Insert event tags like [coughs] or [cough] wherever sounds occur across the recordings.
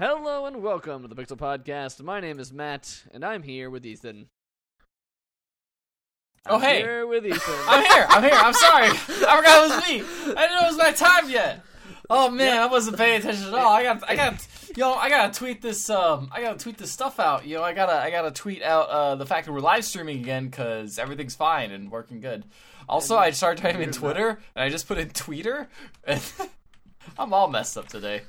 Hello and welcome to the Pixel Podcast. My name is Matt, and I'm here with Ethan. Oh, I'm hey. here with Ethan. I'm here. I'm here. I'm sorry. I forgot it was me. I didn't know it was my time yet. Oh man, I wasn't paying attention at all. I got, I got, yo, I gotta tweet this. Um, I gotta tweet this stuff out. Yo, I gotta, I gotta tweet out uh, the fact that we're live streaming again because everything's fine and working good. Also, I started typing in Twitter and I just put in tweeter. And [laughs] I'm all messed up today.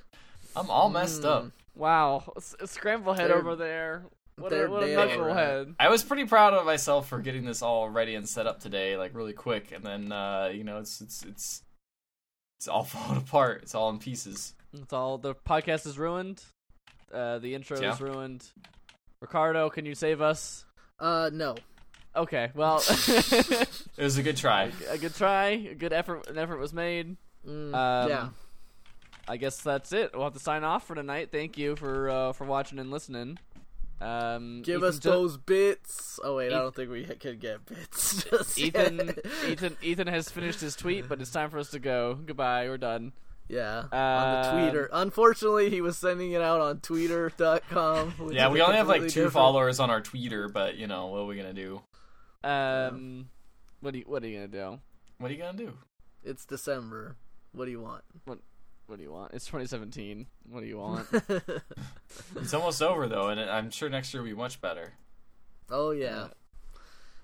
I'm all messed up. Wow, S- Scramblehead They're- over there. What a, they're what a knucklehead. I was pretty proud of myself for getting this all ready and set up today, like really quick, and then uh, you know it's it's it's it's all [laughs] falling apart. It's all in pieces. It's all the podcast is ruined. Uh, the intro Yeah. is ruined. Ricardo, can you save us? Uh, no. Okay, well, [laughs] It was a good try. a good try, a good effort. An effort was made. Mm, Um, yeah. I guess that's it. We'll have to sign off for tonight. Thank you for uh, for watching and listening. Um, Give Ethan us ju- those bits. Oh wait, I don't think we can get bits. [laughs] Just Ethan, yet. [laughs] Ethan, Ethan has finished his tweet, but it's time for us to go. Goodbye. We're done. yeah, on Um, the tweeter. Unfortunately, he was sending it out on Tweeter.com. [laughs] which Yeah, is we only have like completely two different- followers on our Tweeter, but you know what are we gonna do? Um, what do you, what are you gonna do? What are you gonna do? It's December. What do you want? What do you want? It's 2017. What do you want? [laughs] It's almost over though, and I'm sure next year will be much better. oh yeah.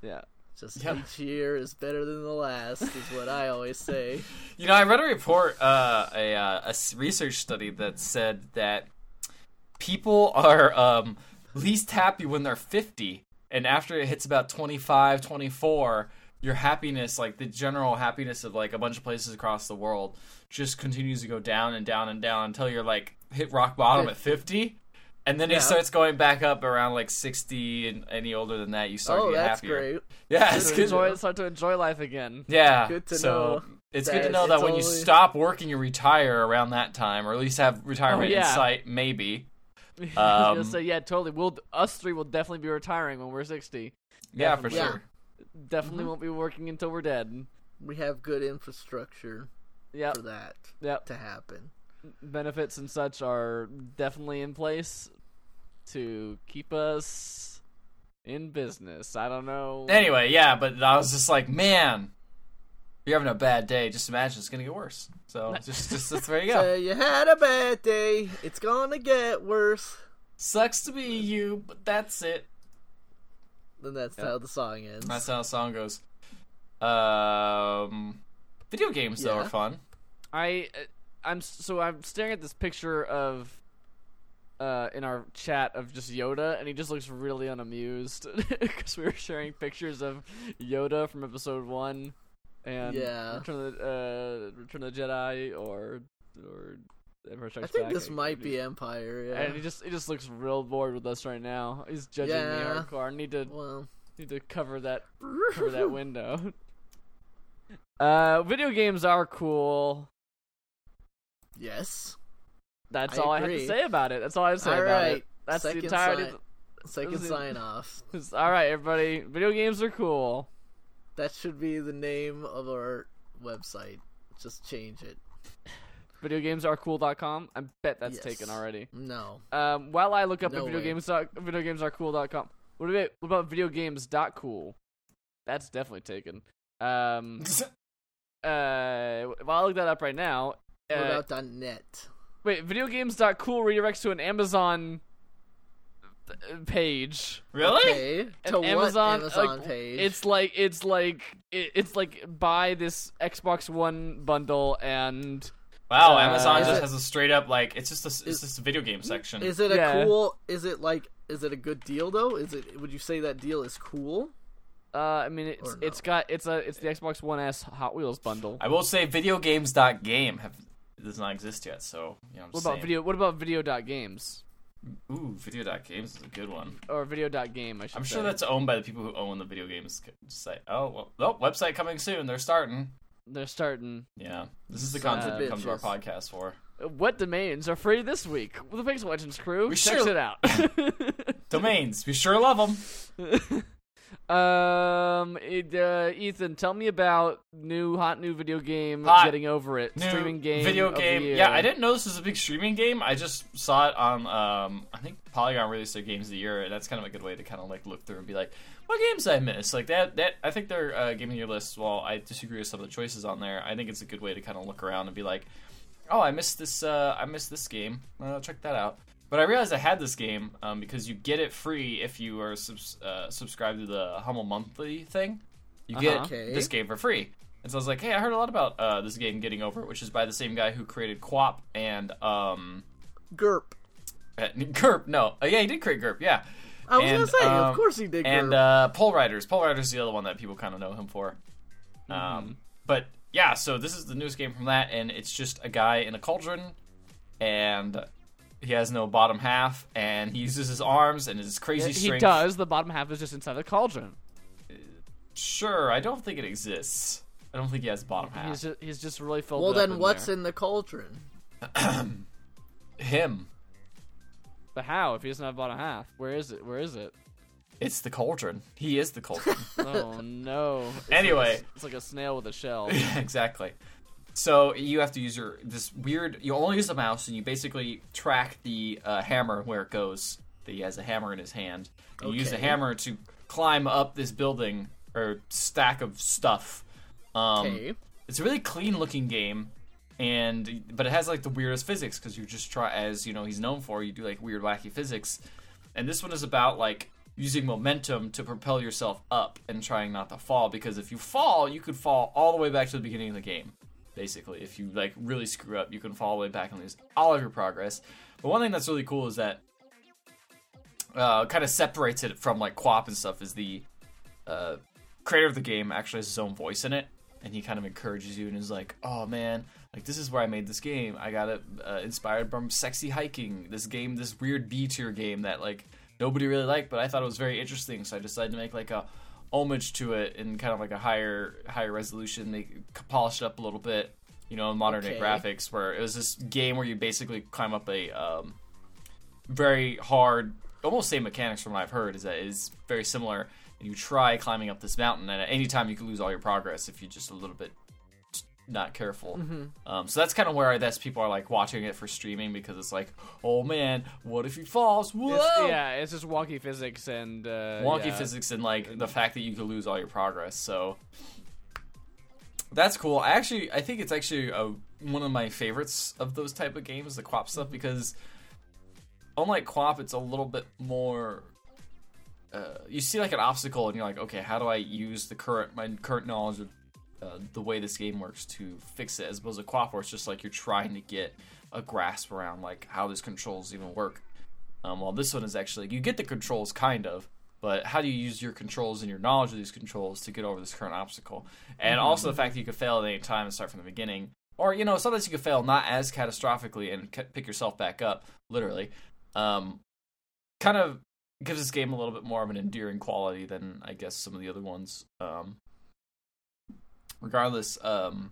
yeah. Just Yeah. each year is better than the last, is what I always say. [laughs] You know, I read a report, uh, a, uh, a s- research study that said that people are um, least happy when they're 50, and after it hits about 25, 24, your happiness, like the general happiness of like a bunch of places across the world, just continues to go down and down and down until you're like hit rock bottom at 50. And then Yeah. it starts going back up around like 60, and any older than that, you start oh, to get that's happier. great. [laughs] Yeah, it's good. enjoy, start to enjoy life again. Yeah. Good to so know it's good to know that when you stop working, you retire around that time, or at least have retirement Oh, yeah. in sight, maybe. [laughs] I was Um, say yeah, totally. We'll us three will definitely be retiring when we're 60. Yeah, for Definitely. Yeah. sure. Definitely Mm-hmm. won't be working until we're dead. We have good infrastructure Yep. for that Yep. to happen. benefits and such are definitely in place to keep us in business. I don't know. Anyway, yeah, but I was just like, man, you're having a bad day. Just imagine it's gonna get worse. So [laughs] just, just, just there you go. So you had a bad day. It's gonna get worse. Sucks to be you, but that's it. Then that's Yeah. how the song ends. That's how the song goes. Um, video games though Yeah. are fun. I uh, I'm so I'm staring at this picture of uh in our chat of just Yoda and he just looks really unamused [laughs] because we were sharing pictures of Yoda from episode 1 and Yeah. Return of the uh Return of the Jedi or or Empire I think Back. this might be Empire. Yeah. And he just he just looks real bored with us right now. He's judging me Yeah. hardcore. I need to well, need to cover that [laughs] cover that window. Uh, video games are cool. yes. That's I all I have to agree. say about it. That's all I have to say All about right. it. That's Second the entirety. sign- Second [laughs] sign off. Of, all right, everybody. Video games are cool. That should be the name of our website. Just change it. Videogamesarecool.com. I bet that's Yes. taken already. No. Um, while I look up No at video way. videogamesarecool.com. What about what about videogames.cool? That's definitely taken. Um, [laughs] uh, while I look that up right now, What uh, about .net? wait, videogames.cool redirects to an Amazon uh, page. really? Okay. An To Amazon, what Amazon like, page? It's like it's like it, it's like buy this Xbox One bundle and Wow, Uh, Amazon is just it- has a straight up like it's just a it's Is- just a video game section. Is it a Yeah. cool? Is it like? Is it a good deal though? Is it? Would you say that deal is cool? uh, I mean it's Or it's no? got it's a it's the Xbox One S Hot Wheels bundle. I will say videogames.game have does not exist yet, so you know I'm What just about saying. video? What about video.games Ooh, video.games is a good one. or video.game? I should I'm say. sure that's owned by the people who own the video games site. Oh, well, oh, website coming soon. They're starting. They're starting. Yeah, this is the content of that comes to our podcast for. Uh, What domains are free this week? Well, the Pixel Legends crew. We Check sure- it out. [laughs] Domains, we sure love them. [laughs] Um, it, uh, Ethan, tell me about new hot new video game. Hot Getting over it. Streaming game. video game. Yeah, I didn't know this was a big streaming game. I just saw it on. Um, I think Polygon released their games of the year, and that's kind of a good way to kind of like look through and be like, what games I miss? Like that. That I think their uh, game of the year list. While I disagree with some of the choices on there, I think it's a good way to kind of look around and be like, oh, I missed this. Uh, I missed this game. Uh, check that out. But I realized I had this game um, because you get it free if you are subs- uh, subscribed to the Humble monthly thing. You get Uh-huh. This game for free. And so I was like, hey, I heard a lot about uh, this game Getting Over It, which is by the same guy who created QWOP and um, GIRP. uh, GIRP. No, uh, yeah, he did create GIRP. Yeah, I was And, gonna say, um, of course he did. and uh, Pole Riders. Pole Riders is the other one that people kind of know him for. Um, but yeah, so this is the newest game from that, and it's just a guy in a cauldron, and he has no bottom half, and he uses his arms and his crazy He strength. He does. The bottom half is just inside the cauldron. Sure, I don't think it exists. I don't think he has bottom half. He's just, he's just really filled. well, up then in what's there. in the cauldron? Him. But how? If he doesn't have bottom half, where is it? Where is it? It's the cauldron. He is the cauldron. [laughs] Oh no. It's Anyway. like a, it's like a snail with a shell. [laughs] exactly. So you have to use your this weird. You only use the mouse, and you basically track the uh, hammer where it goes. That he has a hammer in his hand. And You use the hammer to climb up this building or stack of stuff. Um, Okay. It's a really clean looking game, and but it has like the weirdest physics because you just try as you know he's known for. You do like weird wacky physics, and this one is about like using momentum to propel yourself up and trying not to fall because if you fall, you could fall all the way back to the beginning of the game. Basically, if you like really screw up, you can fall all way back and lose all of your progress. But one thing that's really cool is that uh, kind of separates it from like QWOP and stuff is the uh, creator of the game actually has his own voice in it, and he kind of encourages you and is like, "Oh man, like this is where I made this game. I got it uh, inspired from Sexy Hiking, this game, this weird B tier game that like nobody really liked, but I thought it was very interesting, so I decided to make like a homage to it in kind of like a higher higher resolution. They polished up a little bit, you know, modern day graphics. Where it was this game where you basically climb up a um, very hard, almost same mechanics from what I've heard. Is that it is very similar. And you try climbing up this mountain, and at any time you can lose all your progress if you're just a little bit not careful. Um, so that's kind of where I, that's people are like watching it for streaming because it's like, oh man, what if he falls? Whoa! It's, yeah, it's just wonky physics and uh, wonky yeah. physics and like the fact that you could lose all your progress. So that's cool. I actually I think it's actually a, one of my favorites of those type of games, the QWOP stuff, because unlike QWOP, it's a little bit more. Uh, you see like an obstacle and you're like, okay, how do I use the current my current knowledge of uh, the way this game works to fix it, as opposed to QWOP, where it's just like you're trying to get a grasp around like how these controls even work. Um, while this one is actually you get the controls kind of, but how do you use your controls and your knowledge of these controls to get over this current obstacle? And also the fact that you could fail at any time and start from the beginning, or you know sometimes you could fail not as catastrophically and c- pick yourself back up, literally. Um, kind of gives this game a little bit more of an endearing quality than I guess some of the other ones. Um, regardless, um,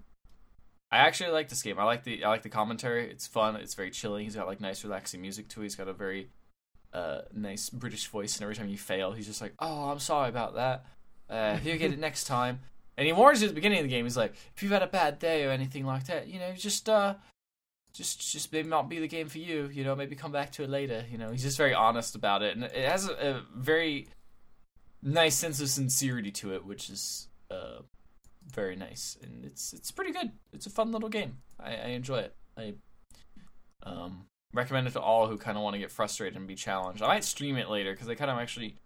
I actually like this game. I like the I like the commentary. It's fun. It's very chilling. He's got like nice, relaxing music too. He's got a very uh, nice British voice, and every time you fail, he's just like, "Oh, I'm sorry about that. Uh, you get it next time." [laughs] And he warns you at the beginning of the game. He's like, "If you've had a bad day or anything like that, you know, just uh, just just maybe not be the game for you. You know, maybe come back to it later. You know." He's just very honest about it, and it has a, a very nice sense of sincerity to it, which is uh, very nice, and it's it's pretty good. It's a fun little game. I, I enjoy it. I um, recommend it to all who kind of want to get frustrated and be challenged. I might stream it later because I kind of actually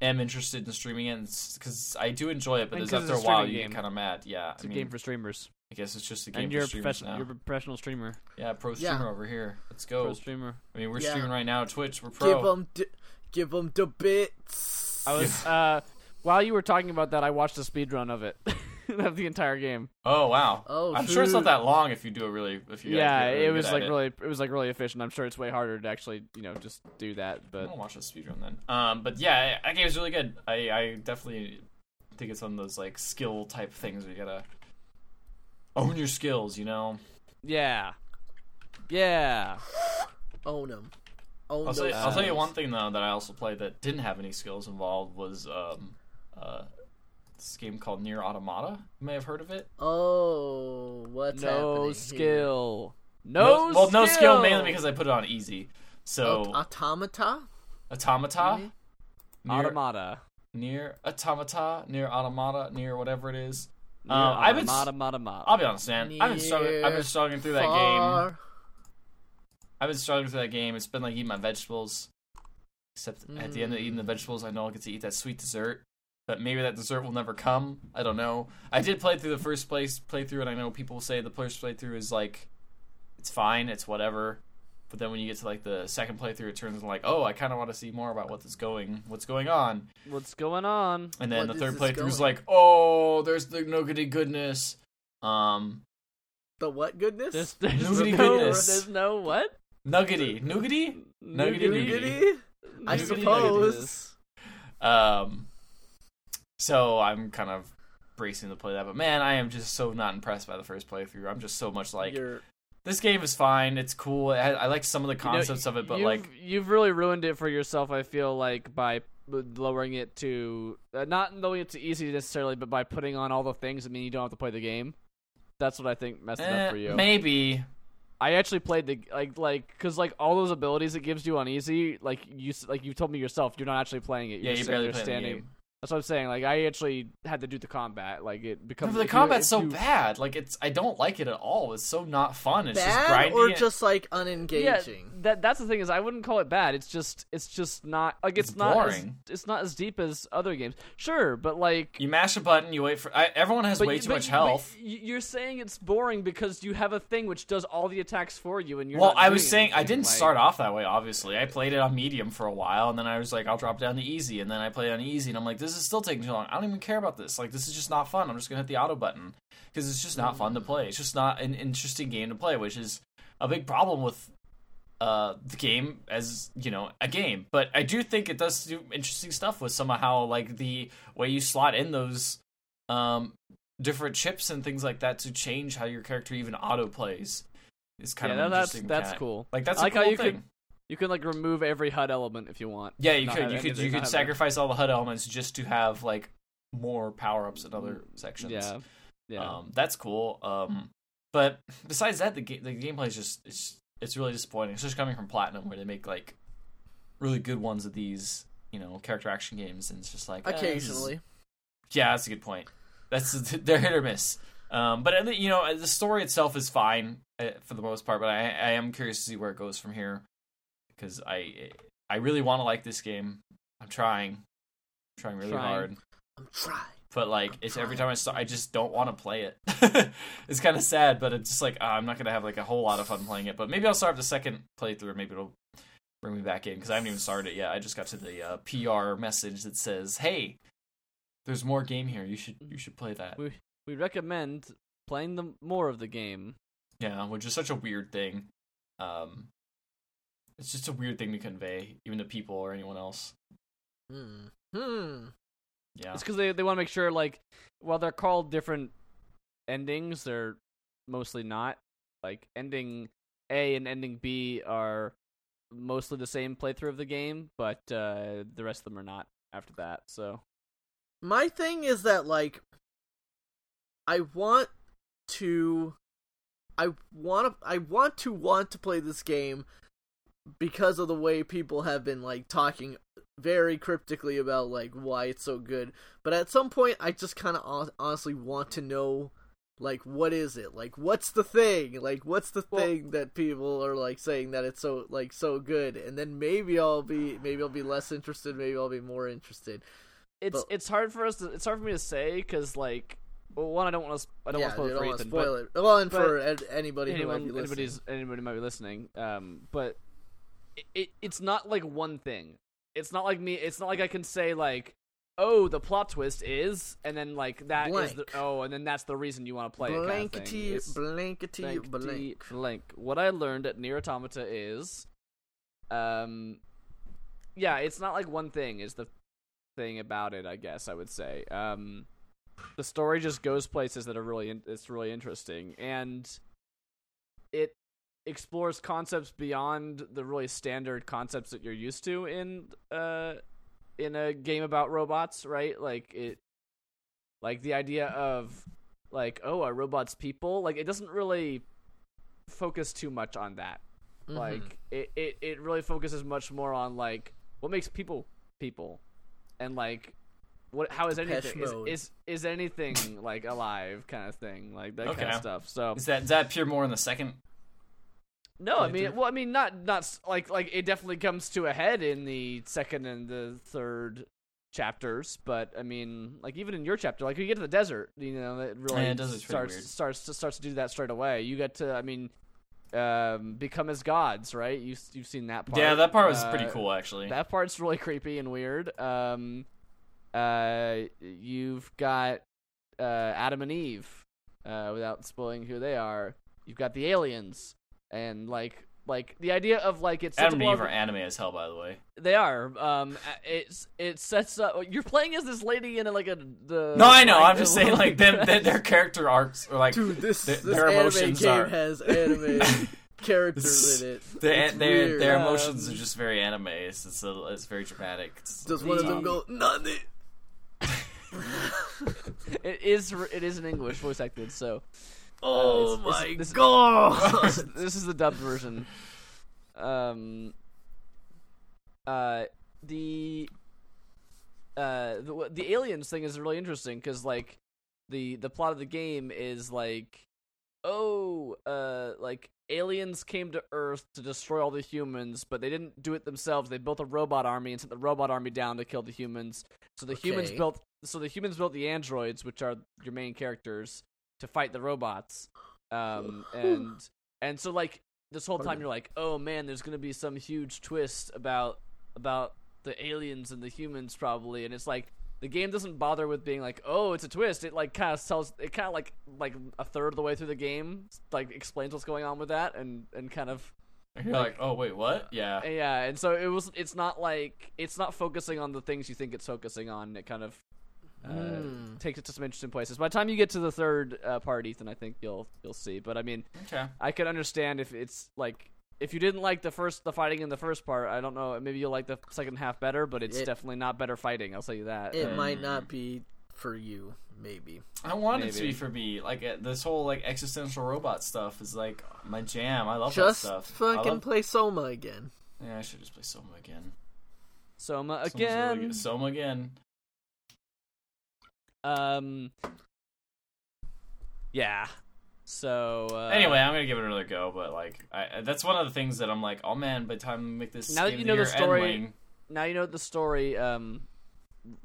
am interested in streaming it because I do enjoy it. But And there's 'cause after a a while you game. get kind of mad. Yeah, It's I a mean, game for streamers. I guess it's just a game And for you're a streamers professional. now. You're a professional streamer. Yeah, pro Yeah. streamer over here. Let's go. Pro streamer. I mean, we're Yeah. streaming right now Twitch. We're pro. Give them, d- give them the bits. I was [laughs] uh, while you were talking about that, I watched a speed run of it, [laughs] [laughs] of the entire game. Oh wow. Oh, I'm sure it's not that long if you do it really. If you yeah, really it was like it. really, it was like really efficient. I'm sure it's way harder to actually, you know, just do that. But gonna watch the speedrun then. Um, but yeah, that game is really good. I, I definitely think it's one of those like skill type things where you gotta own your skills. You know. yeah, yeah. [sighs] Own them. Own I'll, those say, I'll tell you one thing though that I also played that didn't have any skills involved was um, uh, this game called Nier Automata. You may have heard of it. Oh, what's happening no here? skill. No, well, no skill skill mainly because I put it on easy. So Aut- automata. Automata, maybe? near, Automata. Nier Automata, Nier Automata, near whatever it is. Near Uh, I've been s- automata, mata, mata. I'll be honest, man. I've been struggling. I've been struggling through that game. I've been struggling through that game. It's been like eating my vegetables. Except at the end of eating the vegetables, I know I'll get to eat that sweet dessert. But maybe that dessert will never come. I don't know. I did play through the first place playthrough, and I know people say the first playthrough is like, it's fine, it's whatever. But then when you get to like the second playthrough, it turns into like, oh, I kind of want to see more about what's going, what's going on. What's going on? And then What the third this playthrough is like, oh, there's the nuggety goodness. Um, The what goodness? [laughs] There's, there's Nougaty no, goodness. there's no what? nuggety, nougaty. Nuggety Nougaty? Goody? I Nougaty suppose. Um, so I'm kind of bracing to play that, but man, I am just so not impressed by the first playthrough. I'm just so much like You're this game is fine. It's cool. I, I like some of the You know, concepts of it, but like you've really ruined it for yourself. I feel like by lowering it to uh, not lowering it to easy necessarily, but by putting on all the things that mean you don't have to play the game. That's what I think messed it eh, up for you. maybe. I actually played the like like because like all those abilities it gives you on easy, like you like you told me yourself, you're not actually playing it. Yeah, You're you're sitting barely there playing the standing. game. That's what I'm saying. Like I actually had to do the combat. Like it becomes the if you- combat's so you- bad. Like it's I don't like it at all. It's so not fun. It's just bad grinding. or it. just like unengaging. Yeah, unengaging. that that's the thing is I wouldn't call it bad. It's just it's just not like it's, It's not as, it's not as deep as other games. Sure, but like you mash a button, you wait for. I, everyone has but way you- too but much you- health. But you're saying it's boring because you have a thing which does all the attacks for you, and you're well, not I was doing saying I didn't like- start off that way. Obviously, I played it on medium for a while, and then I was like, I'll drop down to easy, and then I played on easy, and I'm like, this is still taking too long. I don't even care about this. Like, this is just not fun. I'm just gonna hit the auto button because it's just not fun to play. It's just not an interesting game to play, which is a big problem with uh the game as you know a game but i do think it does do interesting stuff with somehow like the way you slot in those um different chips and things like that to change how your character even auto plays is kind Yeah, of that- that's interesting that's cool. like that's I a like how cool you thing could- You can like remove every HUD element if you want. yeah you could you could you could sacrifice all the hud elements just to have like more power-ups in other sections Yeah, yeah. Um, that's cool. Um, but besides that, the ga- the gameplay is just it's it's really disappointing. It's just coming from Platinum, where they make like really good ones of these, you know, character action games, and it's just like eh, is- Occasionally. yeah, that's a good point. That's [laughs] they're hit or miss. Um, but uh, you know, the story itself is fine uh, for the most part. But I, I am curious to see where it goes from here because I I really want to like this game. I'm trying, I'm trying really Trying. hard I'm trying. but like I'm it's every time I start, I just don't want to play it. [laughs] it's kind of sad, but it's just like ah, I'm not gonna have like a whole lot of fun playing it. But maybe I'll start the second playthrough. Maybe it'll bring me back in because I haven't even started it yet. I just got to the uh, PR message that says, "Hey, there's more game here. You should you should play that." We we recommend playing the more of the game. Yeah, which is such a weird thing. Um, it's just a weird thing to convey, even to people or anyone else. Hmm. Hmm. Yeah, It's because they they want to make sure like while they're called different endings, they're mostly not. Like ending A and ending B are mostly the same playthrough of the game, but uh, the rest of them are not after that. So My thing is that like I want to I want to I want to want to play this game because of the way people have been like talking very cryptically about like why it's so good. But at some point I just kind of honestly want to know like what is it? Like what's the thing? Like what's the Well- thing that people are like saying that it's so like so good? And then maybe I'll be maybe I'll be less interested, maybe I'll be more interested. it's But- it's hard for us. To, it's hard for me to say because like well, one I don't want to I don't yeah, want to spoil you it don't for Ethan, spoil but it. Well, and for anybody who might be listening. anybody's anybody might be listening. Um, but it, it it's not like one thing. It's not like me. It's not like I can say like. Oh, the plot twist is, and then like that is the oh, and then that's the reason you want to play it. Kind of blankety, blankety, blankety blank. blank. What I learned at Nier Automata is, um, yeah, it's not like one thing is the thing about it. I guess I would say, um, the story just goes places that are really in- it's really interesting, and it explores concepts beyond the really standard concepts that you're used to in uh in a game about robots, right? Like it, like the idea of like oh, are robots people? Like it doesn't really focus too much on that. Mhm. Like it, it, it really focuses much more on like what makes people people, and like what how is Depeche anything is, is is anything like alive kind of thing like that kind of stuff. So Is that is that appear more in the second? No, I mean, well, I mean, not not like like it definitely comes to a head in the second and the third chapters, but I mean, like even in your chapter, like you get to the desert, you know, it really Yeah, pretty starts weird. starts to starts to do that straight away. You get to, I mean, um, become as gods, right? You you've seen that part? Yeah, that part was pretty Uh, cool actually. That part's really creepy and weird. Um, uh, you've got uh, Adam and Eve. Uh, without spoiling who they are, you've got the aliens, and like like the idea of like it's Adam and Eve are anime as hell, by the way. they are. Um, it's it sets up. You're playing as this lady in a, like a the. No, I know. like, I'm just saying, [laughs] like them, their, their [laughs] character arcs are like Dude, this their, this their anime emotions game are has [laughs] anime characters in it. their their, their Um, emotions are just very anime. It's it's, a, it's very dramatic. It's, Does one of them um, go none? It is it is in English voice acted, so Oh it's- my this- god! this, [laughs] this is the dubbed version. Um. Uh, the. Uh, the the aliens thing is really interesting because like, the the plot of the game is like, oh, uh, like aliens came to Earth to destroy all the humans, but they didn't do it themselves. They built a robot army and sent the robot army down to kill the humans. So the humans built. So the humans built the androids, which are your main characters, to fight the robots. Um, [sighs] and and so like this whole time you're like, oh man, there's gonna be some huge twist about about the aliens and the humans probably, and it's like the game doesn't bother with being like, oh, it's a twist. It like kind of tells it kind of like like a third of the way through the game like explains what's going on with that and and kind of You're like, oh wait, what? Yeah. yeah, and so it was. It's not like it's not focusing on the things you think it's focusing on. It kind of uh, Hmm. takes it to some interesting places. By the time you get to the third uh, part, Ethan, I think you'll you'll see. But I mean, Okay. I could understand if it's like if you didn't like the first the fighting in the first part. I don't know. Maybe you'll like the second half better, but it's It- definitely not better fighting. I'll tell you that. It Uh, might not be for you, maybe. I want it to be for me. Like uh, this whole like existential robot stuff is like my jam. I love Just that stuff. I fucking love- play Soma again. Yeah, I should just play Soma again. Soma Soma's really again. Soma again. Um. Yeah. So uh, Anyway, I'm gonna give it another go, but like, I, that's one of the things that I'm like, oh man, by the time we make this Now that you know the story- now you know the story. Um,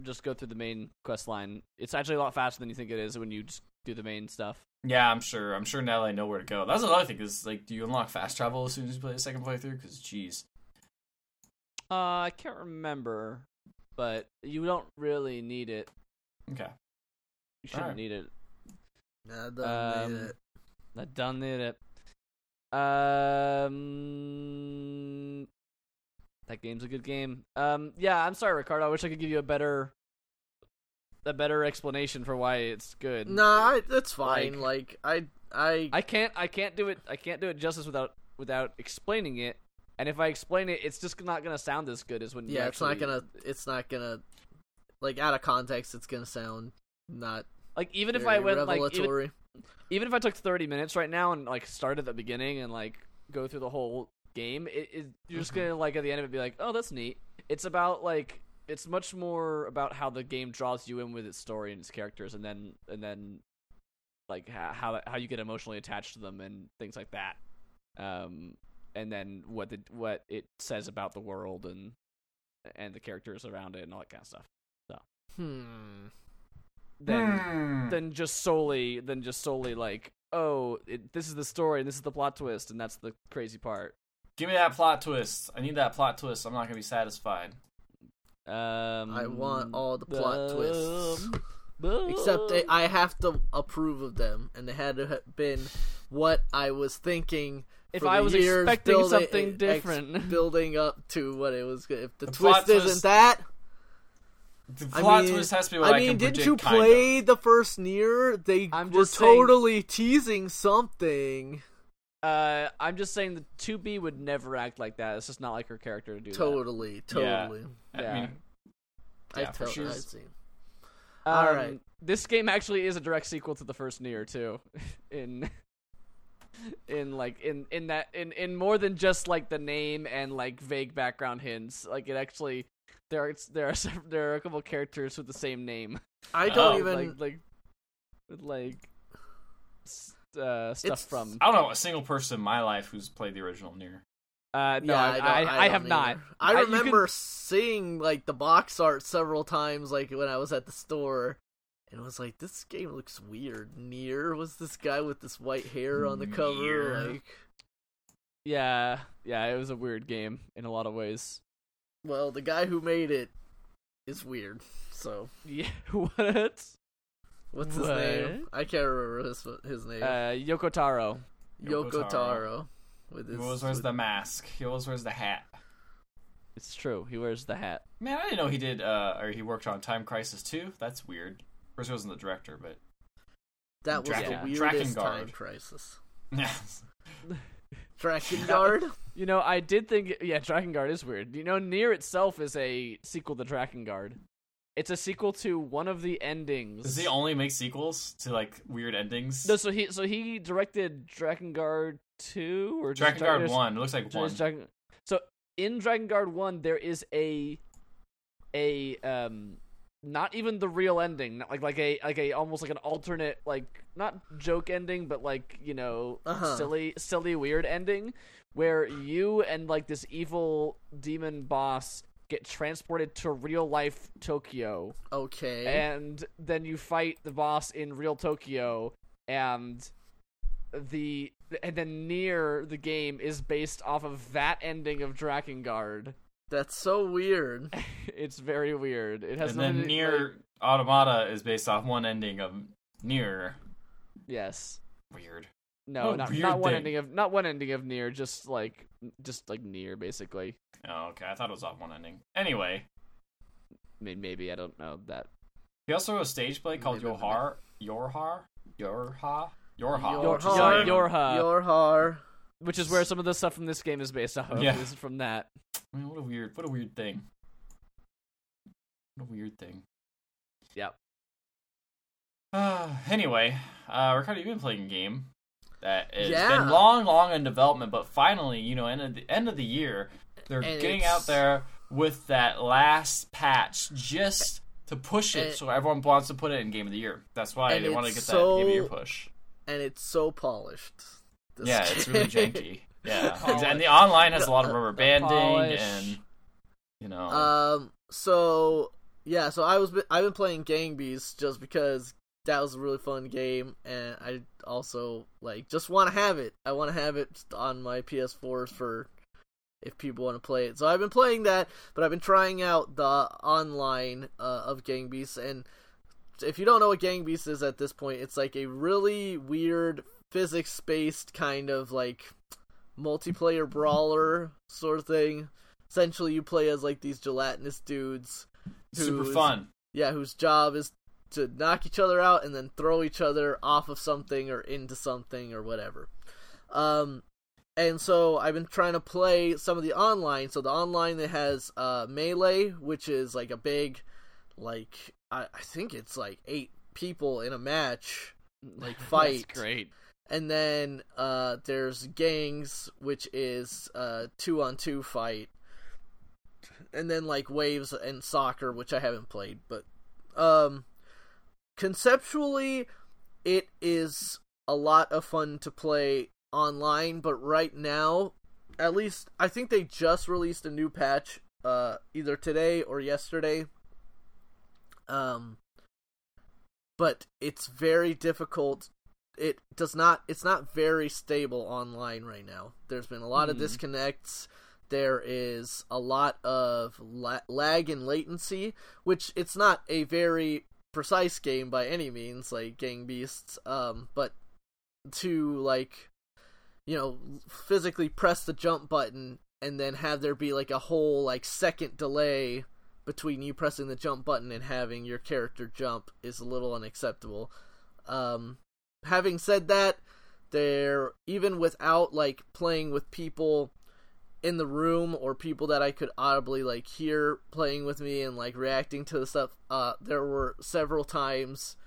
just go through the main quest line. It's actually a lot faster than you think it is when you just do the main stuff. yeah, I'm sure. I'm sure now that I know where to go. That's another thing. Is like, do you unlock fast travel as soon as you play the second playthrough? Because jeez, Uh, I can't remember, but you don't really need it. okay. You shouldn't Alright. need it. Nah, don't need Um, it. I done need it. Um, that game's a good game. Um, yeah, I'm sorry, Ricardo. I wish I could give you a better, a better explanation for why it's good. Nah, that's fine. like- Like, I, I, I can't I can't do it I can't do it justice without without explaining it. And if I explain it, it's just not gonna sound as good as when you yeah, it's not gonna, it's not gonna, like, out of context, it's gonna sound not like even if I went like even, even if I took 30 minutes right now and like start at the beginning and like go through the whole game, it, it you're just Mhm. gonna like at the end of it be like, oh, that's neat. It's about like it's much more about how the game draws you in with its story and its characters, and then and then like how how, how you get emotionally attached to them and things like that. Um, and then what the what it says about the world and and the characters around it and all that kind of stuff. So, hmm. Then Hmm. than just solely than just solely like oh it, this is the story and this is the plot twist and that's the crazy part Give me that plot twist. I need that plot twist. I'm not gonna be satisfied. um I want all the plot um, twists. [laughs] um, Except they, I have to approve of them, and they had to have been what I was thinking. if for i the was years expecting building- something ex- different [laughs] building up to what it was. If the, The twist isn't twist- that, The I mean- twist has to be what I, I mean, can didn't predict, you kind play of. the first Nier? They I'm were just saying- totally teasing something. uh i'm just saying the 2b would never act like that it's just not like her character to do that. Totally, Yeah. totally. I Yeah. mean, I Yeah, for tell sure. I've seen. Um, All right. This game actually is a direct sequel to the first Nier too. [laughs] in in like in in that in in more than just like the name and like vague background hints. Like it actually there are there are sev- there are a couple characters with the same name. I don't Oh, even. like like with like uh, stuff It's- from. I don't know a single person in my life who's played the original Nier. Uh, no, yeah, I, don't- I, I, don't have not. either. I I- you can- remember seeing like the box art several times, like when I was at the store, and it was like, "This game looks weird." Nier was this guy with this white hair on the cover, Nier. like. Yeah, yeah, it was a weird game in a lot of ways. Well, the guy who made it is weird. So, Yeah, [laughs] what? what's his What? name? I can't remember his his name. Uh, Yoko Taro. Yoko, Yoko Taro. Taro. With He always wears with- the mask. He always wears the hat. It's true. He wears the hat. Man, I didn't know he did. Uh, or he worked on Time Crisis 2. That's weird. Of course, he wasn't the director, but that was Draken- the weirdest Drakengard. time crisis. yes. [laughs] [laughs] Drakengard. [laughs] You know, I did think. Yeah, Drakengard is weird. You know, Nier itself is a sequel to Drakengard. It's a sequel to one of the endings. Does he only make sequels to like weird endings? No, so he so he directed Drakengard two or just Drakengard One. It looks like there's one. Dragon- so in Drakengard one, there is a a um not even the real ending, like like a like a almost like an alternate like not joke ending, but like you know Uh-huh. silly silly weird ending where you and like this evil demon boss get transported to real life Tokyo Okay. and then you fight the boss in real Tokyo, and the and then Nier the game is based off of that ending of Drakengard. That's so weird. [laughs] it's very weird. It has and then Nier like- Automata is based off one ending of Nier. yes. Weird. No, Oh, not weird not one thing. ending of not one ending of Nier, just like just like Nier basically. Oh, okay. I thought it was off one ending. Anyway, Maybe, maybe I don't know that. he also wrote a stage play called Maybe- Yohar. Yorha? Yorha? Yorha. Yor- which is Yor- like- Yorha. Yorhar. Which is where some of the stuff from this game is based off of. Yeah. Is from that. I mean, what a weird, what a weird thing. What a weird thing. Yep. Uh, [sighs] anyway, uh, Ricardo, you've been playing a game that has Yeah. been long, long in development, but finally, you know, end of the end of the year, they're And getting it's- out there with that last patch just to push it, And- so everyone wants to put it in Game of the Year. That's why they want to get that Game of the Year push. And it's so polished. This Yeah, it's really janky. [laughs] Yeah, [laughs] and the online has a lot of rubber banding and you know. Um. So yeah. So I was. I've been playing Gang Beasts just because that was a really fun game, and I also like just want to have it. I want to have it on my PS4 for if people want to play it. So I've been playing that, but I've been trying out the online uh, of Gang Beasts, and if you don't know what Gang Beasts is at this point, it's like a really weird physics-based kind of like multiplayer brawler sort of thing. Essentially, you play as like these gelatinous dudes. super fun. Yeah, whose job is to knock each other out and then throw each other off of something or into something or whatever. Um, and so I've been trying to play some of the online. So the online that has uh, melee, which is like a big, like I, I think it's like eight people in a match, like [laughs] fight. That's great. And then uh, there's gangs, which is uh, two on two fight. And then like waves and soccer, which I haven't played, but um, conceptually, it is a lot of fun to play online. But right now, at least I think they just released a new patch, uh, either today or yesterday. Um, but it's very difficult it does not it's not very stable online right now. There's been a lot of Hmm. disconnects. There is a lot of la- lag and latency which it's not a very precise game by any means like gang beasts um but to like you know physically press the jump button and then have there be like a whole like second delay between you pressing the jump button and having your character jump is a little unacceptable. Um having said that, there even without like playing with people in the room or people that I could audibly like hear playing with me and like reacting to the stuff. Uh, there were several times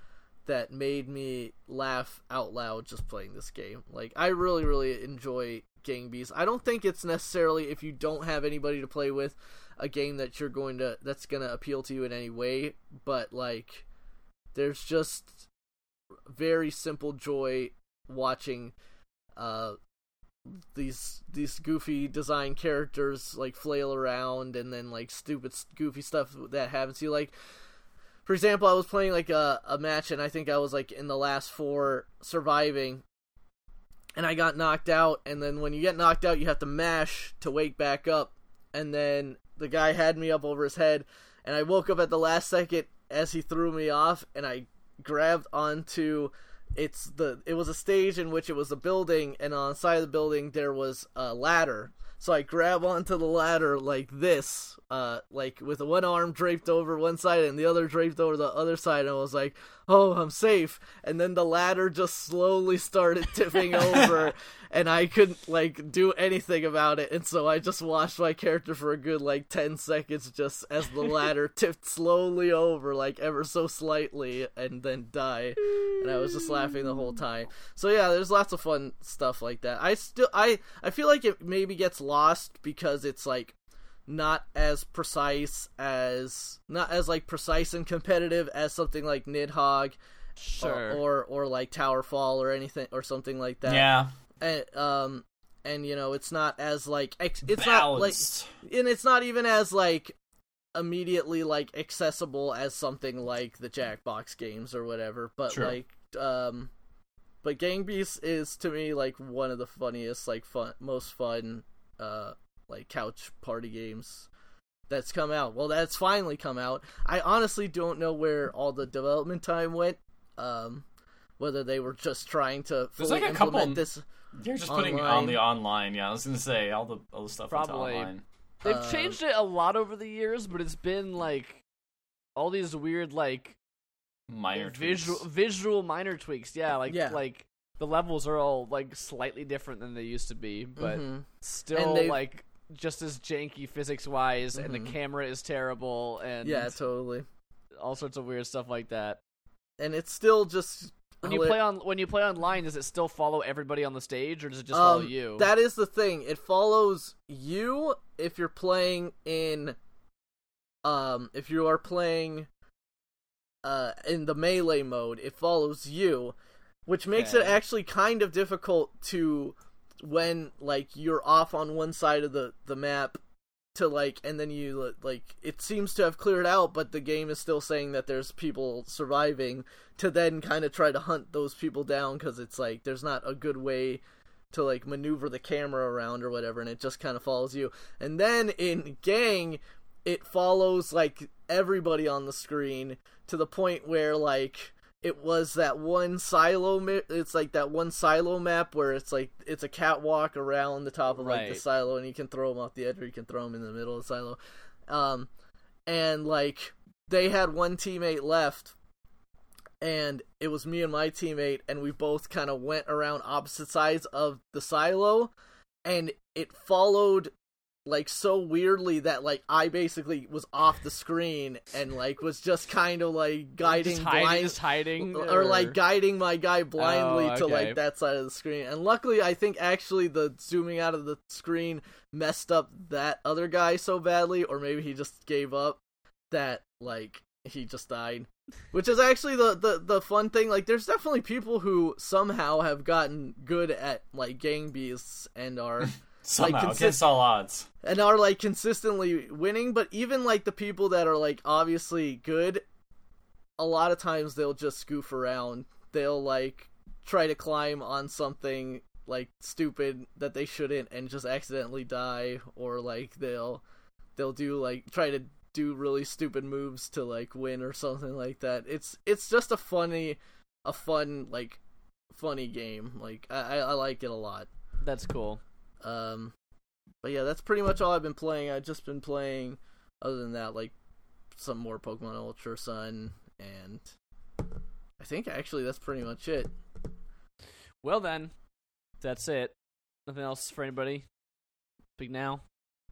that made me laugh out loud just playing this game. Like I really, really enjoy Gang Beasts. I don't think it's necessarily if you don't have anybody to play with a game that you're going to that's going to appeal to you in any way, but like there's just very simple joy watching uh these these goofy design characters like flail around and then like stupid goofy stuff that happens to you. Like for example i was playing like a, a match and i think i was like in the last four surviving and i got knocked out and then when you get knocked out you have to mash to wake back up and then the guy had me up over his head and i woke up at the last second as he threw me off and i grabbed onto it's the it was a stage in which it was a building and on the side of the building there was a ladder. So i grab onto the ladder like this uh like with one arm draped over one side and the other draped over the other side and i was like oh i'm safe. And then the ladder just slowly started tipping [laughs] over and i couldn't like do anything about it and so i just watched my character for a good like 10 seconds just as the ladder [laughs] tipped slowly over like ever so slightly and then die and i was just laughing the whole time so yeah there's lots of fun stuff like that i still i i feel like it maybe gets lost because it's like not as precise as not as like precise and competitive as something like Nidhogg Sure. or, or or like Towerfall or anything or something like that. Yeah, And, um and you know, it's not as like ex- it's not like and it's not even as like immediately like accessible as something like the Jackbox games or whatever, but like um but Gang Beasts is to me like one of the funniest like fun most fun uh like couch party games that's come out. Well, that's finally come out. I honestly don't know where all the development time went. Um whether they were just trying to fully like a couple- implement this You're just putting on the online. Yeah, I was gonna say all the all the stuff went Probably. online. They've Um, changed it a lot over the years, but it's been like all these weird like Minor visual tweaks. visual minor tweaks. Yeah, like Yeah. like the levels are all like slightly different than they used to be, but Mhm. still like just as janky physics wise, and the Mhm. camera is terrible, and yeah, totally. all sorts of weird stuff like that. And it's still just When you play on when you play online, does it still follow everybody on the stage, or does it just follow Um, you? That is the thing. It follows you if you're playing in um if you are playing uh in the melee mode, it follows you, which makes it actually kind of difficult to when like you're off on one side of the the map to like and then you like it seems to have cleared out but the game is still saying that there's people surviving to then kind of try to hunt those people down cuz it's like there's not a good way to like maneuver the camera around or whatever and it just kind of follows you. And then in gang it follows like everybody on the screen to the point where like it was that one silo mi- it's like that one silo map where it's like it's a catwalk around the top of like the silo and you can throw them off the edge or you can throw them in the middle of the silo. Um and like they had one teammate left and it was me and my teammate and we both kind of went around opposite sides of the silo and it followed like so weirdly that like I basically was off the screen and like was just kind of like guiding just hiding, blind just hiding, or like guiding my guy blindly Oh, to like that side of the screen. And luckily, I think actually the zooming out of the screen messed up that other guy so badly, or maybe he just gave up that like he just died. Which is actually the, the the fun thing. Like, there's definitely people who somehow have gotten good at like gang beasts and are [laughs] Somehow consist- against all odds. and are like consistently winning but even like the people that are like obviously good a lot of times they'll just goof around they'll like try to climb on something like stupid that they shouldn't and just accidentally die or like they'll they'll do like try to do really stupid moves to like win or something like that it's it's just a funny a fun like funny game like i i I like it a lot That's cool. Um, but yeah, that's pretty much all I've been playing. I've just been playing, other than that, like some more Pokemon Ultra Sun, and I think actually that's pretty much it. Well then, that's it. Nothing else for anybody. Speak now.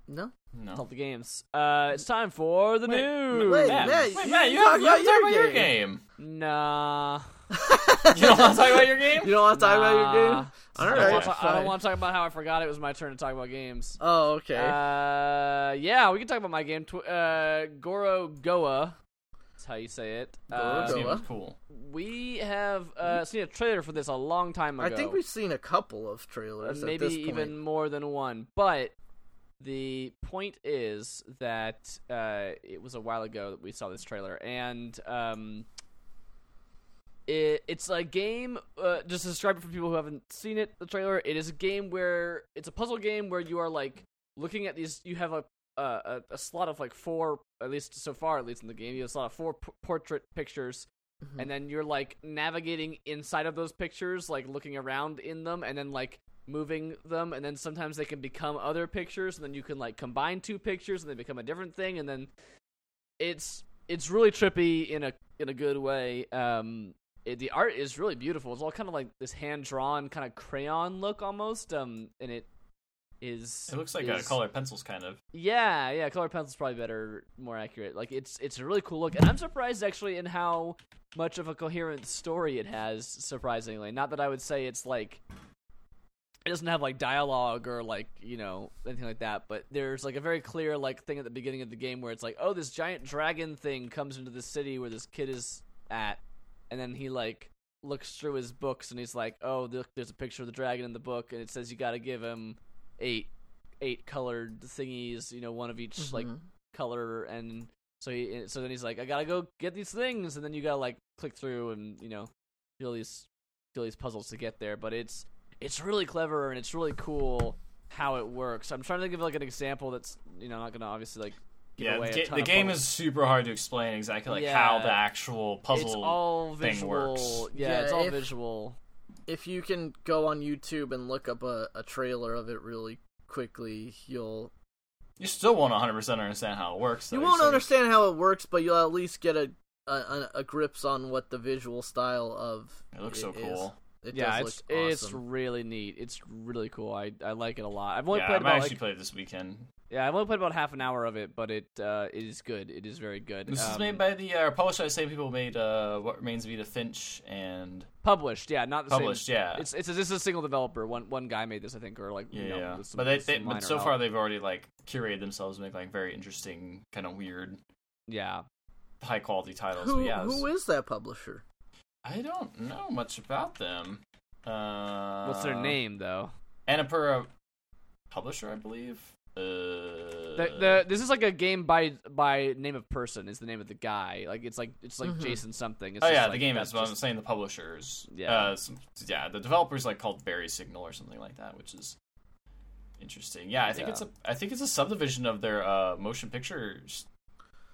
No. No. Talk the games. Uh, it's time for the Wait, news. wait, Matt, Matt, wait, you- Matt, you you, talk have, you about have your about your game. game. Nah. [laughs] You don't want to talk about your game? You don't want to talk about your game? Nah. All I don't, right, want to, I don't want to talk about how I forgot it was my turn to talk about games. Oh, okay. Uh, yeah, we can talk about my game. Tw- uh, Gorogoa. That's how you say it. Goro Uh, This Goa. cool. we have uh, seen a trailer for this a long time ago. I think we've seen a couple of trailers. at maybe this point. even more than one. But the point is that uh, it was a while ago that we saw this trailer, and um, it, it's a game. Uh, just to describe it for people who haven't seen it, the trailer. It is a game where it's a puzzle game where you are like looking at these. You have a uh, a, a slot of like four, at least so far, at least in the game, you have a slot of four p- portrait pictures Mhm. and then you're like navigating inside of those pictures, like looking around in them, and then like moving them, and then sometimes they can become other pictures, and then you can like combine two pictures, and they become a different thing, and then it's it's really trippy in a in a good way. Um, it, the art is really beautiful. It's all kind of like this hand drawn kind of crayon look almost. Um, and it is It looks like is, uh, colored pencils, kind of. yeah, yeah, color pencil's probably better, more accurate. Like it's it's a really cool look, and I'm surprised actually in how much of a coherent story it has. Surprisingly, not that I would say it's like it doesn't have like dialogue or like you know anything like that, but there's like a very clear like thing at the beginning of the game where it's like, oh, this giant dragon thing comes into the city where this kid is at, and then he like looks through his books and he's like, oh, look, there's a picture of the dragon in the book, and it says you got to give him eight eight colored thingies, you know, one of each like Mhm. color, and so he so then he's like, I gotta go get these things, and then you gotta like click through and you know do all these do all these puzzles to get there. But it's it's really clever and it's really cool how it works. I'm trying to think of like an example that's you know not gonna obviously like give Yeah, away the, a ga- ton the of game puzzles. is super hard to explain exactly like how the actual puzzle. it's all thing visual. works. Yeah, Yeah, it's all if- visual. If you can go on YouTube and look up a, a trailer of it really quickly, you'll You still won't 100 percent understand how it works. though. you won't still- understand how it works, but you'll at least get a a, a, a grips on what the visual style of It looks so is. cool. It yeah, does it's look it's really neat. It's really cool. I I like it a lot. I've only Yeah, I played might about actually like, play it this weekend. Yeah, I've only played about half an hour of it, but it uh, it is good. It is very good. This is Um, made by the uh, publisher. I say people made uh, What Remains of Edith Finch and published. Yeah, not the published. same. Yeah, It's it's this is a single developer. One one guy made this, I think, or like yeah, you know, yeah. some- but they, they but so help. far they've already like curated themselves to make like very interesting, kind of weird, yeah. high quality titles. Who but yeah, who this- is that publisher? I don't know much about them. Uh, What's their name though? Annapurna publisher, I believe. Uh, The, the this is like a game by by name of person is the name of the guy. Like it's like it's like Mhm. Jason something. It's oh just yeah, like, the game that's is. But I'm saying the publishers. Yeah. Uh, some, yeah, the developers like called Buried Signal or something like that, which is interesting. Yeah, I think Yeah. it's a. I think it's a subdivision of their uh, motion pictures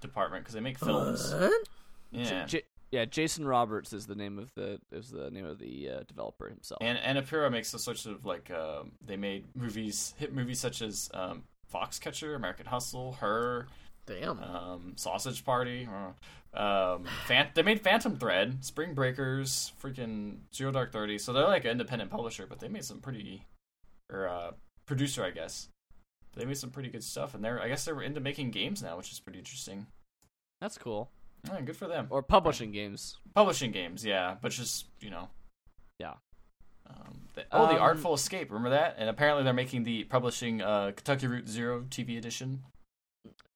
department because they make films. What? Yeah. J- yeah, Jason Roberts is the name of the is the name of the uh, developer himself. And Annapurna makes all sorts of like um, they made movies, hit movies such as um, Foxcatcher, American Hustle, Her, Damn. um, Sausage Party. Um, Fan- they made Phantom Thread, Spring Breakers, freaking Zero Dark Thirty. So they're like an independent publisher, but they made some pretty, or uh, producer, I guess. They made some pretty good stuff, and they're I guess they're into making games now, which is pretty interesting. That's cool. Yeah, good for them. Or publishing games. Publishing games, yeah, but just you know. Yeah. Um, the, oh, the Um, Artful Escape. Remember that? And apparently they're making the publishing uh, Kentucky Route Zero TV edition.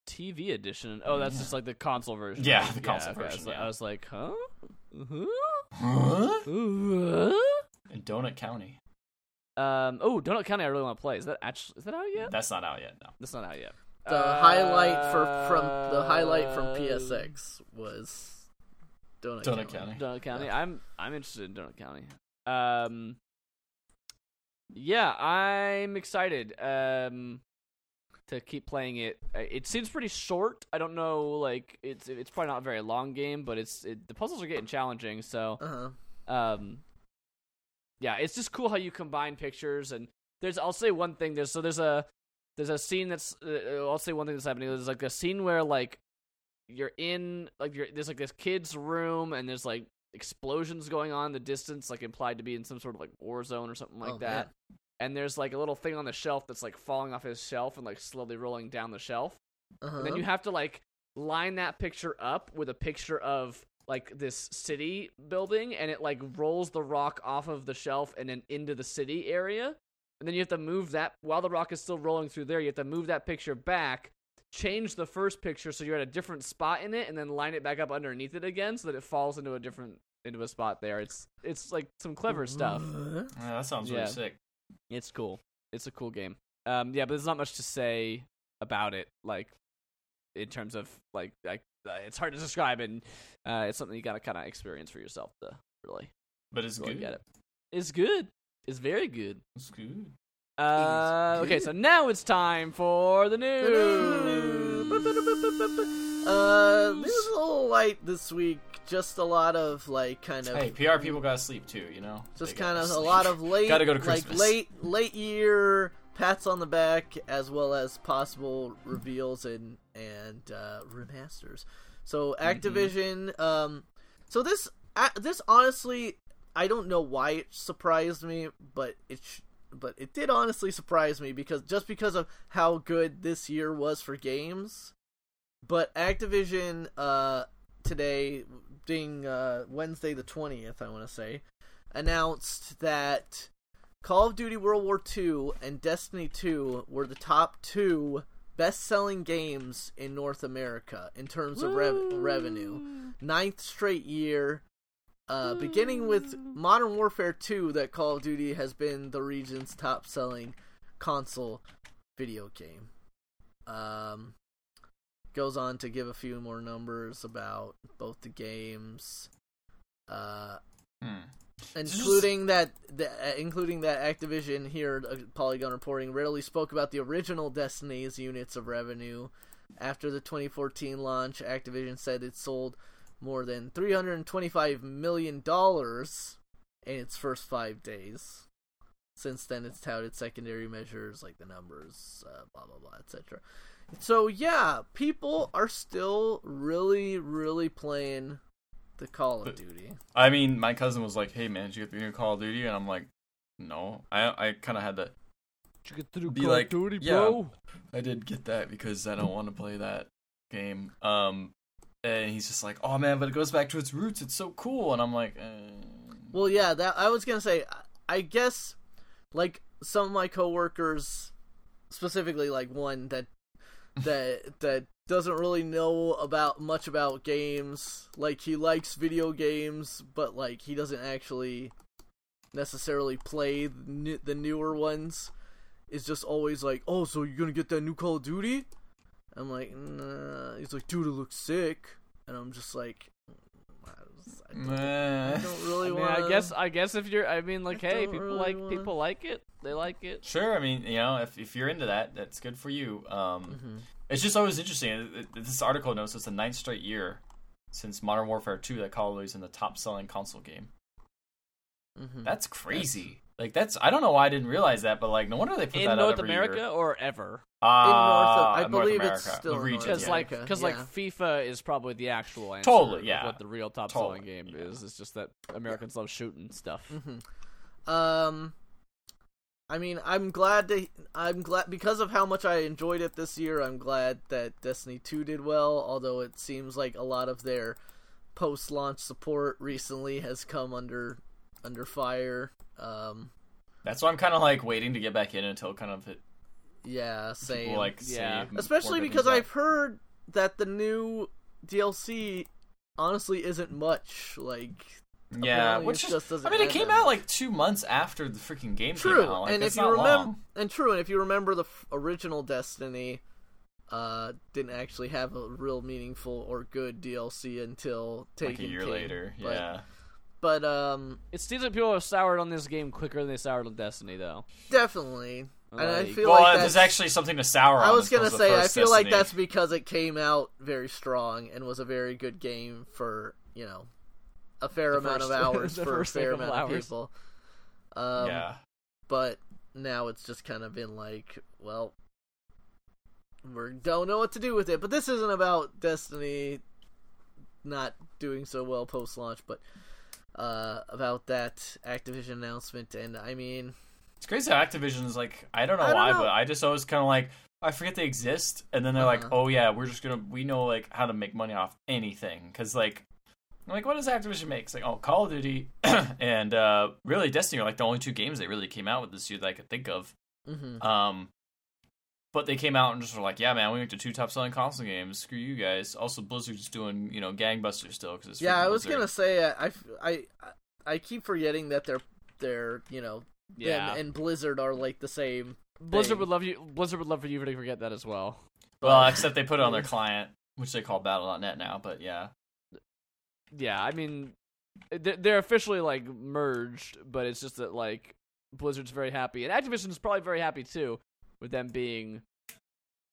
TV edition. Oh, that's Yeah. just like the console version. Yeah, right? the console okay. I was version, like- yeah. I was like, huh? Huh? Huh? Huh? In Donut County. Um. Oh, Donut County. I really want to play. Is that actually? Is that out yet? That's not out yet. No. That's not out yet. The Uh, highlight for from the highlight from PSX was Donut, Donut County. County. Donut County. Yeah. I'm I'm interested in Donut County. Um. Yeah, I'm excited. Um. To keep playing it, Uh, it seems pretty short. I don't know, like it's it's probably not a very long game, but it's it, the puzzles are getting challenging. So Uh huh. um yeah it's just cool how you combine pictures and there's i'll say one thing there's so there's a there's a scene that's uh, i'll say one thing that's happening there's like a scene where like you're in like you're there's like this kid's room and there's like explosions going on in the distance like implied to be in some sort of like war zone or something like Oh, that and there's like a little thing on the shelf that's like falling off his shelf and like slowly rolling down the shelf. Uh-huh. And then you have to like line that picture up with a picture of like this city building and it like rolls the rock off of the shelf and then into the city area. And then you have to move that while the rock is still rolling through there, you have to move that picture back, change the first picture so you're at a different spot in it and then line it back up underneath it again so that it falls into a different into a spot there. It's it's like some clever stuff. Yeah, that sounds Yeah. really sick. It's cool. It's a cool game. Um, yeah, but there's not much to say about it. Like in terms of like, like uh, it's hard to describe, and uh, it's something you gotta kind of experience for yourself to really, But it's really good. get it. It's good. It's very good. It's good. Uh, okay, so now it's time for the news. Uh, this is a little light this week. Just a lot of like kind of Hey, PR people gotta sleep too, you know. just kind of a lot of late Gotta go to like late late year pats on the back as well as possible reveals and and uh, remasters. So Mm-hmm. Activision, um, so this this honestly, I don't know why it surprised me, but it sh- but it did honestly surprise me because just because of how good this year was for games. But Activision uh, today, being uh, Wednesday the twentieth, I want to say, announced that Call of Duty World War II and Destiny 2 were the top two best-selling games in North America in terms of rev- revenue. Ninth straight year. Uh, beginning with Modern Warfare 2, that Call of Duty has been the region's top-selling console video game. Um, goes on to give a few more numbers about both the games. Uh, Hmm. including that the, uh, including that Activision here uh, Polygon reporting readily spoke about the original Destiny's units of revenue after the 2014 launch Activision said it sold more than 325 million dollars in its first 5 days since then it's touted secondary measures like the numbers uh, blah blah blah etc so yeah people are still really really playing the Call of But- Duty I mean, my cousin was like, "Hey, man, did you get the new Call of Duty?" And I'm like, "No." I I kind of had to. Did you get through Be Call like, of Duty, yeah. bro? I did get that because I don't want to play that game. Um, and he's just like, "Oh man, but it goes back to its roots. It's so cool." And I'm like, eh. Well, yeah, that I was gonna say. I guess, like some of my coworkers, specifically like one that that that doesn't really know about much about games. Like he likes video games, but like he doesn't actually necessarily play the, newer ones. Is just always like, oh, so you're gonna get that new Call of Duty? I'm like, nah. He's like, dude, it looks sick, and I'm just like, I don't, Meh. I don't I really mean, want. I guess I guess if you're, I mean, like, I hey, people really like wanna- people like it. They like it. Sure, I mean, you know, if if you're into that, that's good for you. Um, Mhm. it's just always interesting. It- it- This article notes it's the ninth straight year since Modern Warfare 2 that Call of Duty's in the top selling console game. Mhm. That's crazy. Like that's I don't know why I didn't realize that, but like no wonder they put In that North out every America Year. or ever? Ah, I North believe it's America, still the region, Because yeah. like, because yeah. like FIFA is probably the actual answer. Totally, of yeah. What the real top Totally, selling game yeah. is. It's just that Americans love shooting stuff. Mhm. Um, I mean, I'm glad to. I'm glad because of how much I enjoyed it this year. I'm glad that Destiny 2 did well. Although it seems like a lot of their post-launch support recently has come under under fire. Um, That's why I'm kind of like waiting to get back in until kind of it, yeah, same. people like Yeah. Especially because I've heard that the new DLC honestly isn't much. Like, yeah, which is, just doesn't I mean, it came out like two months after the freaking game True, came out. Like, and if you remember, long. and true, and if you remember, the f- original Destiny uh, didn't actually have a real meaningful or good DLC until like a year King. later, But, yeah. But um, It seems like people have soured on this game quicker than they soured on Destiny, though. definitely. and I feel Well, like there's actually something to sour on. I was gonna opposed to the say, I first feel like that's because it came out very strong and was a very good game for you know a fair The amount first- of [laughs] hours for a fair amount of hours. people. Um, yeah. but now it's just kind of been like, well, we don't know what to do with it. But this isn't about Destiny not doing so well post launch, but uh, about that Activision announcement. And I mean, It's crazy how Activision is like I don't know I don't why, know. but I just always kind of like I forget they exist, and then they're like, Uh-huh. oh yeah, we're just gonna we know like how to make money off anything because like. I'm like, what does Activision make? It's like, oh, Call of Duty [clears throat] and uh, really Destiny are like the only two games they really came out with this year that I could think of. hmm Um, but they came out and just were like, yeah, man, we make the two top selling console games. Screw you guys. Also, Blizzard's doing you know gangbusters still because it's Yeah, I was Blizzard. gonna say uh, I, I, I keep forgetting that they're they're you know Yeah, them and Blizzard are like the same. Blizzard thing. would love you. Blizzard would love for you to forget that as well. Well, except they put it on their [laughs] client, which they call Battle.net now. But yeah, Yeah, I mean, they're, they're officially like merged, but it's just that like Blizzard's very happy, and Activision's probably very happy too with them being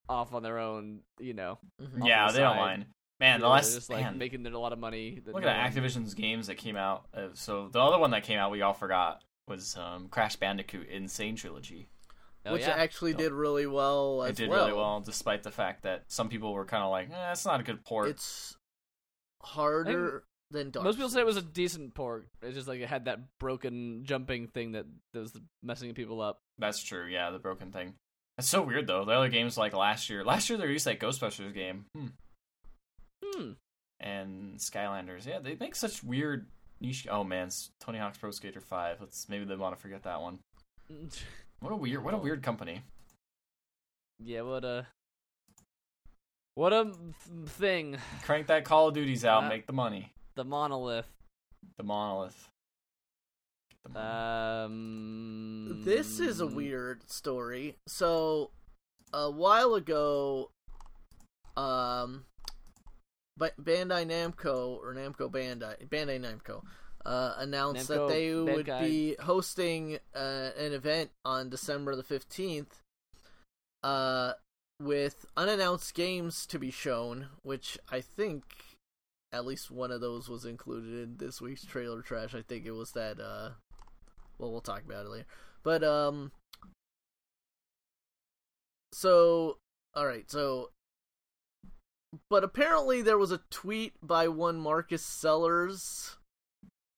off on their own. You know, Mhm. Yeah, the they don't mind. Man, You the last they're just like man, making a lot of money. that look no at one- Activision's games that came out. Uh, so the other one that came out, we all forgot was um, Crash Bandicoot N. Sane Trilogy. Oh, which yeah. actually did really well as It did well. really well, despite the fact that some people were kind of like, eh, "It's not a good port." It's harder than Dark. Most people say it was a decent port. It's just like it had that broken jumping thing that, that was messing people up. That's true. Yeah, the broken thing. That's so weird though. The other games like last year, last year they released that Ghostbusters game hmm. Hmm. and Skylanders. Yeah, they make such weird niche. Oh man, it's Tony Hawk's Pro Skater Five. Let's maybe they want to forget that one. [laughs] What a weird, what a weird company. yeah. What a. What a thing. Crank that Call of Duties out, Uh, make the money. The monolith. The monolith. The monolith. Um. This is a weird story. So, a while ago, um, Ba- Bandai Namco or Namco Bandai Bandai Namco uh, announced that Namco they would Bandai. be hosting uh, an event on December the fifteenth, uh, with unannounced games to be shown, which I think. At least one of those was included in this week's trailer trash. I think it was that uh well we'll talk about it later. But um so all right, so but apparently there was a tweet by one Marcus Sellers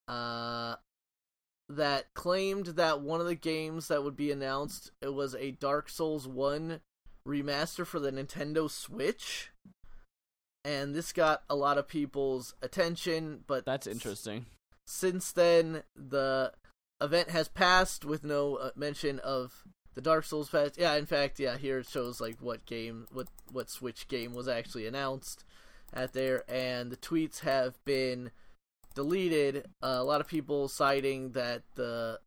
uh that claimed that one of the games that would be announced it was a Dark Souls 1 remaster for the Nintendo Switch. And this got a lot of people's attention, but That's interesting. since then the event has passed with no uh, mention of the Dark Souls past. Yeah, in fact, yeah, here it shows like what game, what what Switch game was actually announced at there, and the tweets have been deleted. Uh, a lot of people citing that the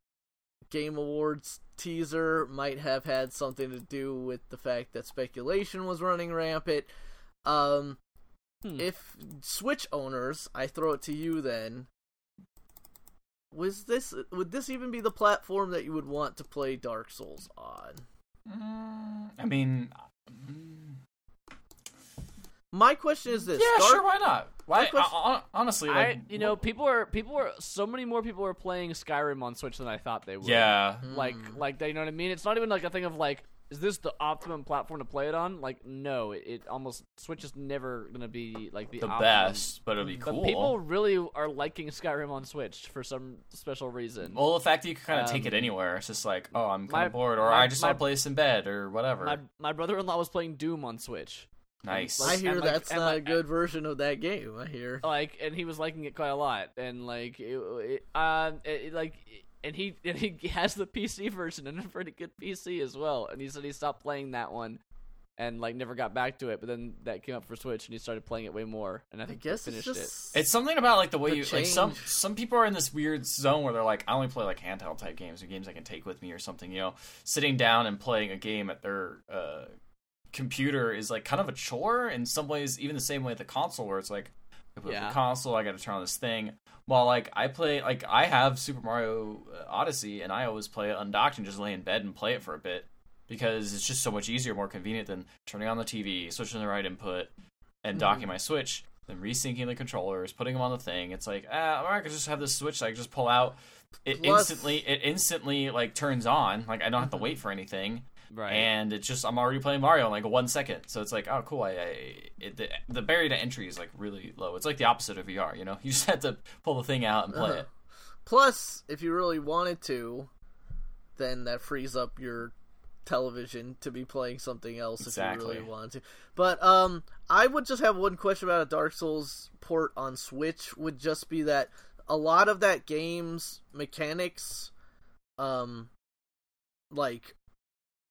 Game Awards teaser might have had something to do with the fact that speculation was running rampant. Um, Hmm. if Switch owners, I throw it to you then. Was this would this even be the platform that you would want to play Dark Souls on? Mm, I mean, mm, My question is this: yeah, Dark- sure, why not? Why? question- hon- hon- honestly, like, I, you know, people are people are so many more people are playing Skyrim on Switch than I thought they would. yeah, like Hmm. like they, you know what I mean. It's not even like a thing of like, is this the optimum platform to play it on? Like, no, it, it almost Switch is never gonna be like the the optimum. best, but it'll be But cool. people really are liking Skyrim on Switch for some special reason. Well, the fact that you can kind of take Um, it anywhere, it's just like, oh, I'm kind of bored, or my- I just my- want to play this in bed, or whatever. my my brother-in-law was playing Doom on Switch. nice. I hear like- that's and, not a like- good version of that game. I hear. like and he was liking it quite a lot and like it, it, uh, it, like and he and he [laughs] has the PC version and a pretty good PC as well and he said he stopped playing that one and like never got back to it but then that came up for Switch and he started playing it way more and I I think guess he it's finished just. It's something about like the way The you like some some people are in this weird zone where they're like, I only play like handheld type games or games I can take with me or something. You know, sitting down and playing a game at their uh, computer is like kind of a chore in some ways. Even the same way at the console, where it's like, I put Yeah. the console, I got to turn on this thing. While like I play, like I have Super Mario uh, Odyssey, and I always play it undocked and just lay in bed and play it for a bit because it's just so much easier, more convenient than turning on the TV, switching the right input, and docking my Switch, then resyncing the controllers, putting them on the thing. It's like, ah, or I could just have this Switch that I can just pull out. It Plus- instantly, it instantly like turns on. Like I don't have to wait for anything, right and it's just I'm already playing Mario in like one second. So it's like, oh, cool. I, I it, the, the barrier to entry is like really low. It's like the opposite of VR. You know, [laughs] you just have to pull the thing out and play Uh-huh. it. Plus, if you really wanted to, then that frees up your television to be playing something else if you really want to. But um, I would just have one question about a Dark Souls port on Switch. Would just be that a lot of that game's mechanics, um, like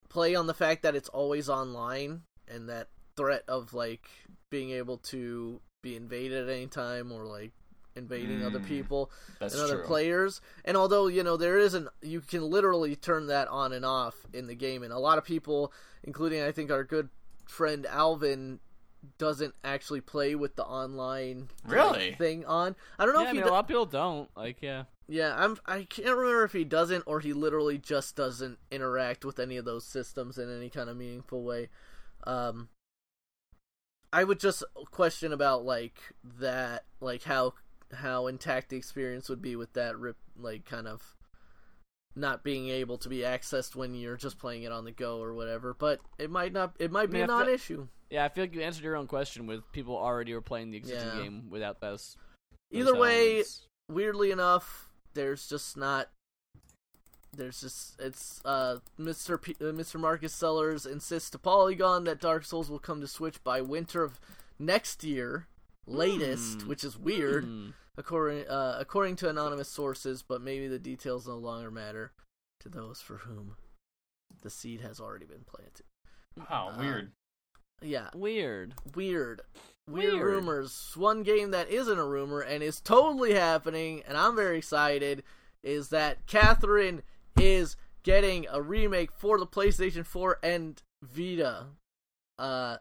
play on the fact that it's always online and that threat of like being able to be invaded at any time or like invading other Mm, people and other true. players. And although you know there isn't, you can literally turn that on and off in the game. And a lot of people, including I think our good friend Alvin, doesn't actually play with the online Really? thing on. I don't know yeah, if I mean, do- a lot of people don't. Like, yeah. Yeah, I'm. I can't remember if he doesn't or he literally just doesn't interact with any of those systems in any kind of meaningful way. Um, I would just question about like that, like how how intact the experience would be with that rip, like kind of not being able to be accessed when you're just playing it on the go or whatever. But it might not. It might be mean, a non-issue. Yeah, I feel like you answered your own question with people already were playing the existing Yeah. game without those. those Either way, weirdly enough, there's just not. There's just it's uh Mr. P- uh, Mr. Marcus Sellers insists to Polygon that Dark Souls will come to Switch by winter of next year, latest, Hmm. which is weird Hmm. according uh, according to anonymous sources, but maybe the details no longer matter to those for whom the seed has already been planted. Wow, Uh, weird. Yeah, Weird. weird. Weird, Weird. rumors. One game that isn't a rumor and is totally happening, and I'm very excited, is that Catherine is getting a remake for the PlayStation 4 and Vita. Uh,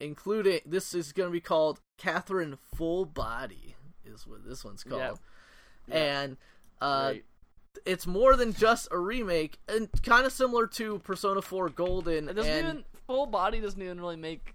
including this is going to be called Catherine Full Body, is what this one's called, Yeah. and uh, Right. it's more than just a remake, and kind of similar to Persona 4 Golden. It doesn't and even full body doesn't even really make.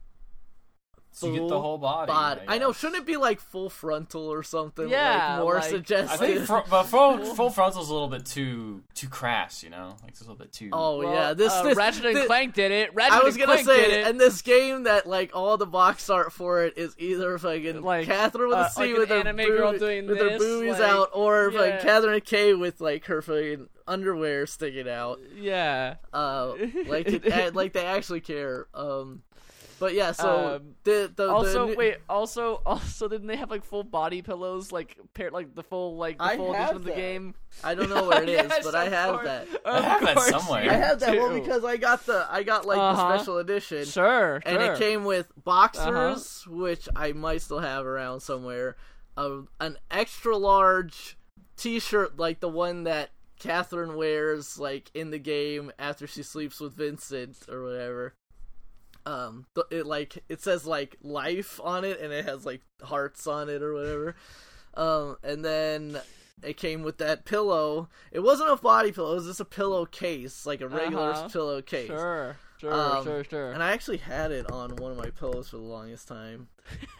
So you get the whole body. body. I know. Shouldn't it be like full frontal or something? Yeah, like more like- I think, fr- [laughs] but full, full frontal's a little bit too too crass, you know, like it's a little bit too. oh Well, yeah, this, uh, this Ratchet and thi- Clank did it. Ratchet I was and gonna Clank say did it, it. and this game that like all the box art for it is either fucking Like, Catherine with uh, a C like an with her anime boob- girl doing with her this, boobies like, out, or yeah. like Catherine K with like her fucking underwear sticking out. yeah. Uh, like [laughs] it, like they actually care. Um, but yeah, so Um, the the also, the, wait. Also, [laughs] also, didn't they have like full body pillows, like pair, like the full, like the I full have edition of the game? I don't know where it [laughs] is, Yes, but I have course. that. I Of have that course somewhere. I have that well because I got the I got like Uh-huh. the special edition. Sure, and sure. it came with boxers, Uh-huh. which I might still have around somewhere. Uh, an extra large T-shirt, like the one that Catherine wears, like in the game after she sleeps with Vincent or whatever. Um, it like it says like life on it, and it has like hearts on it or whatever. Um, and then it came with that pillow. It wasn't a body pillow; it was just a pillow case like a regular Uh-huh. pillowcase. Sure, sure, Um, sure, sure. And I actually had it on one of my pillows for the longest time.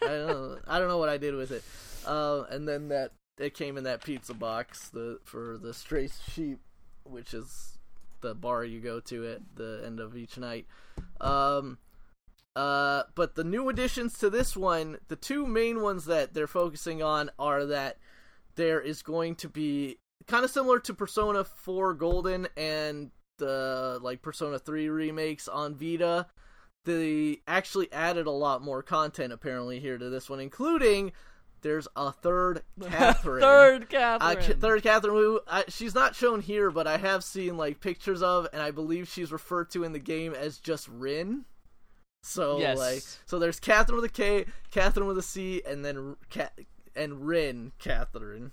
I don't know. [laughs] I don't know what I did with it. Uh, and then that it came in that pizza box the for the stray sheep, which is the bar you go to at the end of each night. Um, uh, but the new additions to this one, the two main ones that they're focusing on are that there is going to be kind of similar to Persona 4 Golden and the like Persona 3 remakes on Vita. They actually added a lot more content apparently here to this one, including there's a third [laughs] Catherine. Third Uh, Catherine. Ca- third Catherine, who I, she's not shown here, but I have seen like pictures of, and I believe she's referred to in the game as just Rin. So Yes. like, so there's Catherine with a K, Catherine with a C, and then Cat and Rin Catherine.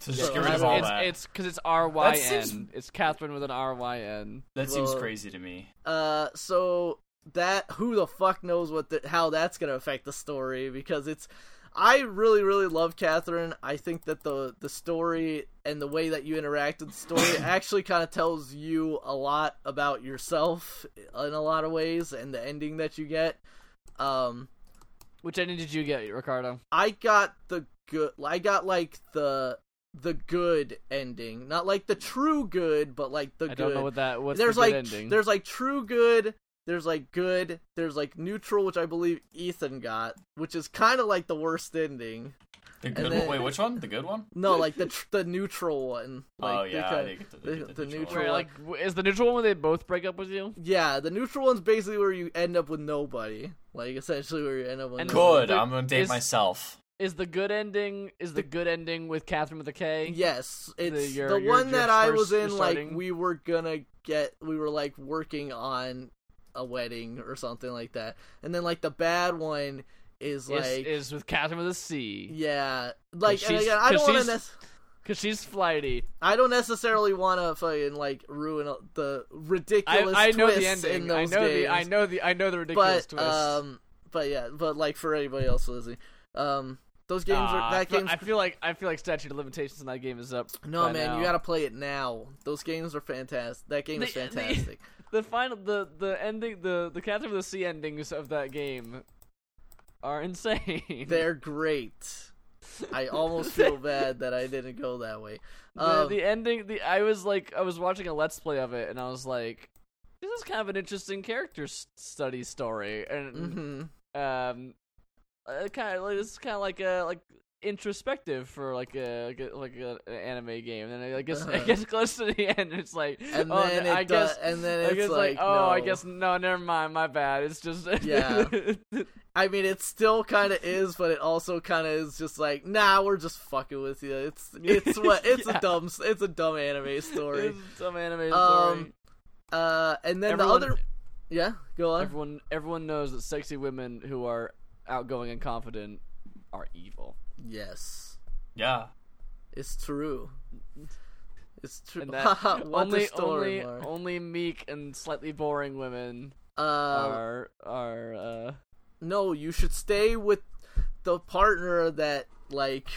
So just So get rid it's- of all it's that. it's because it's R Y N. seems- It's Catherine with an R Y N. that seems well- crazy to me. Uh, so that who the fuck knows what the, how that's gonna affect the story because it's. I really, really love Catherine. I think that the the story and the way that you interact with the story [coughs] actually kind of tells you a lot about yourself in a lot of ways, and the ending that you get. Um, Which ending did you get, Ricardo? I got the good. I got like the the good ending, not like the true good, but like the I good. don't know what that. What's there's the like ending? there's like true good there's like good there's like neutral which i believe ethan got which is kind of like the worst ending The good then- one. Wait, which one? The good one? No, like the tr- the neutral one. [laughs] Like, oh yeah, I kinda- didn't get to the- the neutral neutral one. Where, like, is the neutral one where they both break up with you? Yeah, the neutral one's basically where you end up with nobody. Like essentially where you end up with And nobody. Good. I'm gonna date is- myself. Is the good ending? Is the good ending with Catherine with a K? Yes, it's your- the your- one your that I was in. Like we were gonna get, we were like working on a wedding or something like that, and then like the bad one is Is, like, is with Catherine with a C. yeah, like and again, I don't want to. Cause she's flighty. I don't necessarily want to fucking like ruin the I, ridiculous I know the ending. in those I know games. the I know the I know the ridiculous but twist. um, but yeah, but like for anybody else listening, um, those games Ah, are that feel- game's I feel like I feel like statute of limitations on that game is up. no man, now. you gotta play it now. Those games are fantastic. That game is The- fantastic. the final the the ending the the Catherine with the C endings of that game are insane. They're great. I almost [laughs] feel bad that I didn't go that way. the, Um, the ending the I was like I was watching a let's play of it and I was like this is kind of an interesting character study story and mhm. um uh, kind of like this is kind of like a like introspective for like a like a, like a, an anime game and then I guess Uh-huh. it gets [laughs] close to the end it's like And oh, then I guess does, and then I it's like, like, oh, I guess no, never mind, my bad. It's just [laughs] Yeah. I mean, it still kind of is, but it also kind of is just like, nah, we're just fucking with you. It's it's what [laughs] it's Yeah. a dumb it's a dumb anime story. It's some anime Um, story. Uh, and then Everyone- the other, yeah, go on. Everyone, everyone knows that sexy women who are outgoing and confident are evil. Yes, Yeah. it's true. It's true. That [laughs] what only, a story, only, Mark. only meek and slightly boring women Uh, are are. Uh, no, you should stay with the partner that like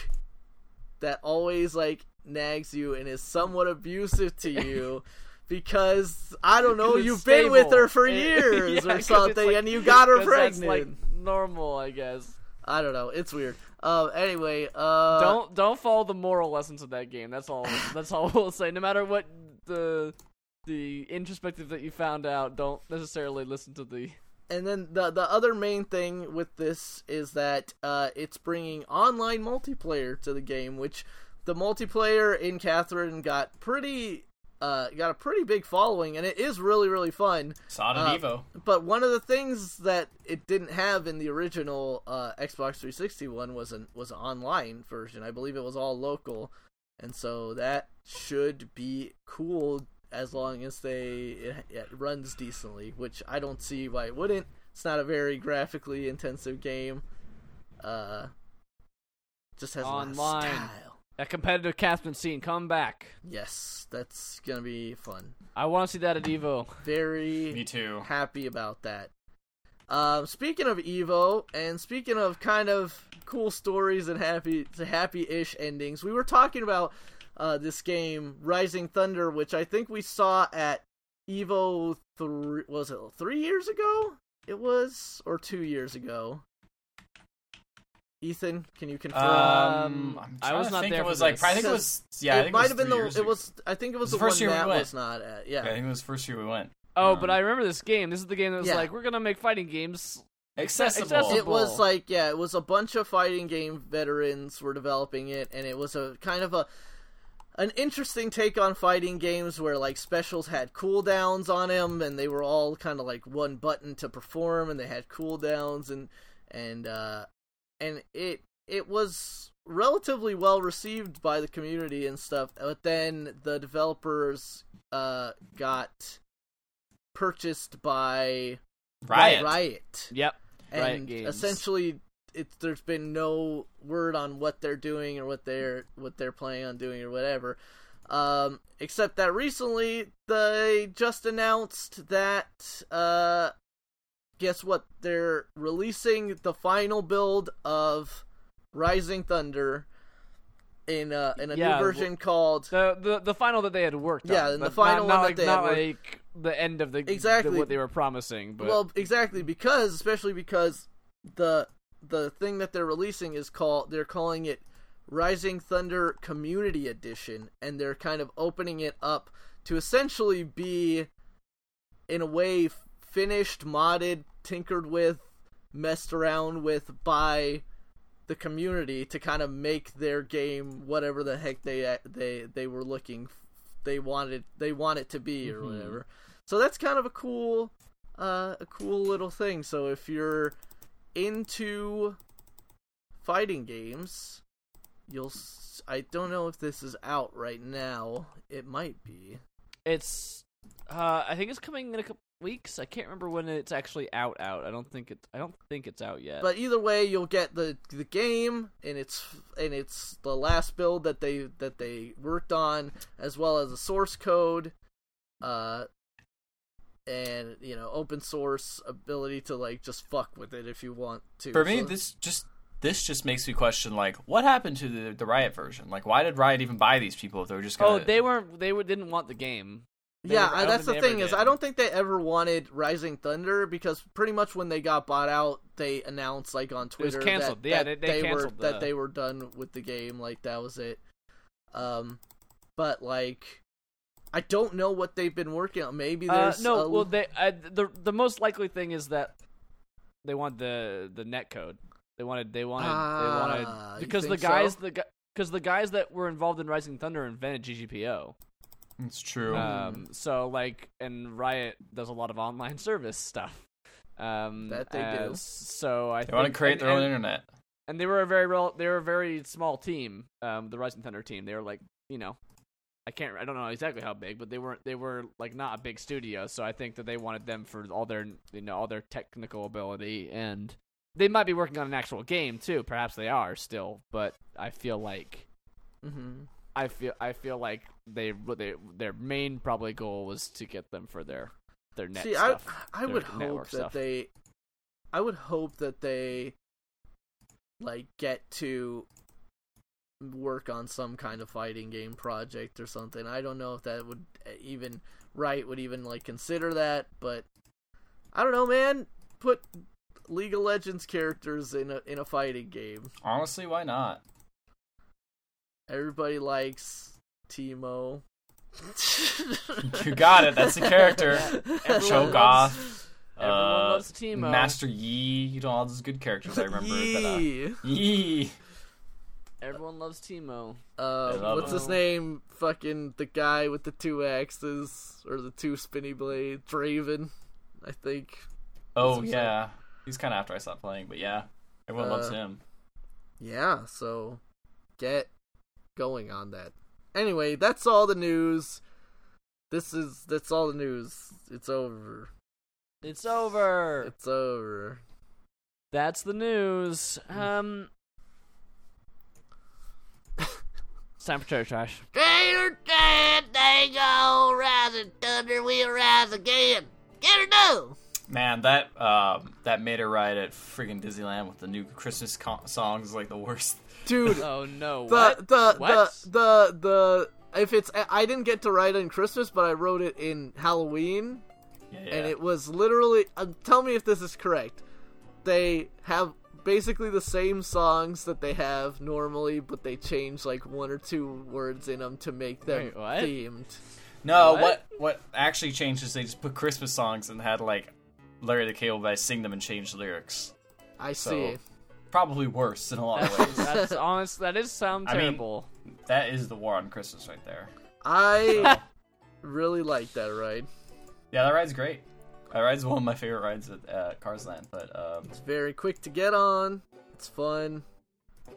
that always like nags you and is somewhat abusive to you. [laughs] Because I don't know, you've been with her for [laughs] years yeah, 'cause or something, like- and you got her 'cause that's, pregnant. like normal, I guess. I don't know, it's weird. Um, anyway, uh, don't don't follow the moral lessons of that game. That's all. [laughs] That's all we'll say. No matter what the the introspective that you found out, don't necessarily listen to the. and then the the other main thing with this is that uh, it's bringing online multiplayer to the game, which the multiplayer in Catherine got pretty uh, got a pretty big following, and it is really really fun. Saw it Uh, Evo. But one of the things that it didn't have in the original uh, Xbox 360 one was an was an online version. I believe it was all local, and so that should be cool as long as they it, it runs decently. Which I don't see why it wouldn't. It's not a very graphically intensive game. Uh, just has a lot Online. Of. That competitive Catherine scene, come back. Yes, that's gonna be fun. I want to see that at Evo. Very Me too. happy about that. Um, speaking of Evo, and speaking of kind of cool stories and happy happy-ish endings, we were talking about uh, this game, Rising Thunder, which I think we saw at Evo. Three was it three years ago? It was, or two years ago. Ethan, can you confirm? Um, I'm I trying was to not there it was like. I think it was yeah. It might have been the. It ago. was. I think it was the, the first one year we went. was not at. Yeah. Yeah, I think it was the first year we went. Oh, Um, but I remember this game. This is the game that was Yeah. like, we're gonna make fighting games. Accessible. accessible. It was like yeah, it was a bunch of fighting game veterans were developing it, and it was a kind of a an interesting take on fighting games where like specials had cooldowns on them, and they were all kind of like one button to perform, and they had cooldowns, and and uh, and it it was relatively well received by the community and stuff. But then the developers uh got purchased by Riot. Riot Yep. Riot and Games. essentially it's there's been no word on what they're doing or what they're what they're planning on doing or whatever um except that recently they just announced that uh guess what they're releasing the final build of rising thunder in uh in a Yeah, new version called The, the the final that they had worked Yeah, on. and the final not, not that like, they not worked- like the end of the Exactly. the- what they were promising. But Well, exactly because especially because the the thing that they're releasing is called they're calling it Rising Thunder Community Edition and they're kind of opening it up to essentially be in a way finished, modded, tinkered with, messed around with by the community to kind of make their game whatever the heck they they they were looking they wanted they want it to be or Mhm. whatever. So that's kind of a cool uh a cool little thing. So if you're into fighting games, you'll I don't know if this is out right now. It might be. It's uh I think it's coming in a couple weeks. I can't remember when it's actually out out. I don't think it's. I don't think it's out yet. But either way, you'll get the the game and it's and it's the last build that they that they worked on, as well as the source code, uh, and you know open source ability to like just fuck with it if you want to. For me, So- this just this just makes me question like what happened to the the Riot version? Like why did Riot even buy these people if they were just gonna oh, they weren't they would, didn't want the game. They yeah, never- I I that's the thing is did. I don't think they ever wanted Rising Thunder because pretty much when they got bought out, they announced like on Twitter that, Yeah, that they- they were canceled that they were done with the game. Like that was it. Um, but like, I don't know what they've been working on. Maybe Uh, there's no, a- well, they uh, the the most likely thing is that they want the the net code. They wanted they wanted Ah, they wanted because the think so? guys the because the guys that were involved in Rising Thunder invented GGPO. It's true. Um, so like, and Riot does a lot of online service stuff. Um, That they do. So I they want to think- create and- their own and- internet. and they were a very real, they were a very small team. Um, the Rising Thunder team. They were like, you know, I can't, I don't know exactly how big, but they weren't, they were like not a big studio. So I think that they wanted them for all their, you know, all their technical ability, and they might be working on an actual game too. Perhaps they are still, but I feel like. Mhm. I feel I feel like they, they their main probably goal was to get them for their their net See, stuff. I I would hope that stuff. they, I would hope that they, like, get to work on some kind of fighting game project or something. I don't know if that would even right would even like consider that, but I don't know, man. Put League of Legends characters in a in a fighting game. Honestly, why not? Everybody likes Teemo. You got it. That's the character. Everyone Cho'Gath, loves- Everyone uh, loves Teemo. Master Yi. You know all those good characters I remember. That, uh, [laughs] Yee. Yi. Everyone loves Teemo. Uh, love what's his name? Fucking the guy with the two axes or the two spinny blades, Draven, I think. Oh That's what's yeah, he's kind of after I stopped playing, but yeah, everyone loves Uh, him. Yeah, so get going on that. Anyway, that's all the news. This is that's all the news. It's over. It's over. It's over. That's the news. Um, it's [laughs] time for Terror Trash. Trailer dead, they go, rising thunder, we'll rise again. Get it done. Man, that um, that Mater ride at freaking Disneyland with the new Christmas co- songs is like the worst. Dude, Oh no! the what? the What? the the the if it's I didn't get to write it in Christmas, but I wrote it in Halloween. Yeah, yeah. and it was literally uh, tell me if this is correct they have basically the same songs that they have normally but they change like one or two words in them to make them Wait, what? themed no, What? what? what actually changed is they just put Christmas songs and had like Larry the Cable Guy sing them and change the lyrics. i So- see Probably worse in a lot of [laughs] ways. that's honest. That is sound I mean- terrible. that is the war on Christmas right there. i really like that ride Yeah, that ride's great. That ride's one of my favorite rides at uh, Cars Land. But um, it's very quick to get on it's fun you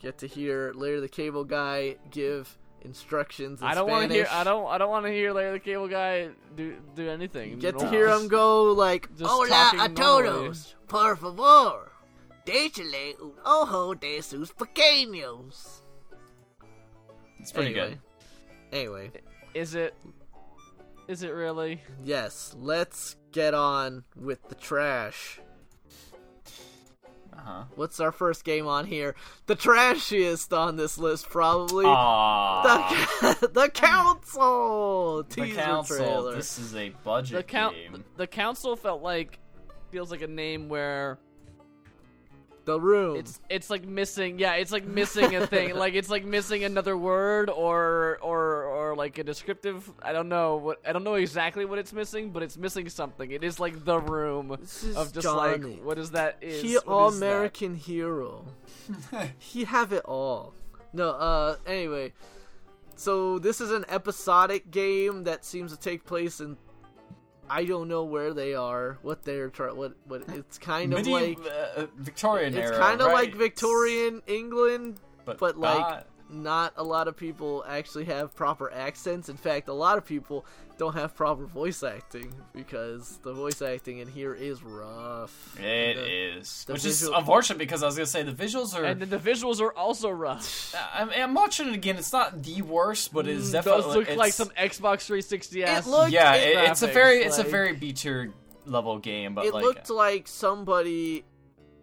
get to hear larry the cable guy give instructions in I don't want to hear. I don't. I don't want to hear Larry the Cable Guy do do anything. you get to hear him go like Just Hola talking a normally. todos, por favor. Déjale un ojo de sus pequeños. it's pretty anyway. anyway Is it? Is it really? Yes, let's get on with the trash. Uh huh. What's our first game on here? The trashiest on this list, probably. Aww. The, [laughs] the Council The teaser council. trailer. This is a budget The count. game. The council felt like feels like a name where the room. It's it's like missing. Yeah, it's like missing a thing. [laughs] like it's like missing another word or or or like a descriptive. I don't know what. I don't know exactly what it's missing, but it's missing something. It is like the room This of just Johnny. like what is that? Is he all is that? American hero. [laughs] he have it all. No, uh anyway. So this is an episodic game that seems to take place in I don't know where they are, what they're trying what what it's kind of like uh, Victorian it's era. kind of right? like Victorian England, but, but like not- not a lot of people actually have proper accents. In fact, a lot of people don't have proper voice acting because the voice acting in here is rough. It The- is, the which is unfortunate because I was gonna say the visuals are. And the visuals are also rough. [laughs] I'm, I'm watching it again. It's not the worst, but it's Mm, definitely. Those look like some Xbox 360 ass. It looked- Yeah, it- it, it's a very, it's a very B tier level game, but it like looked like somebody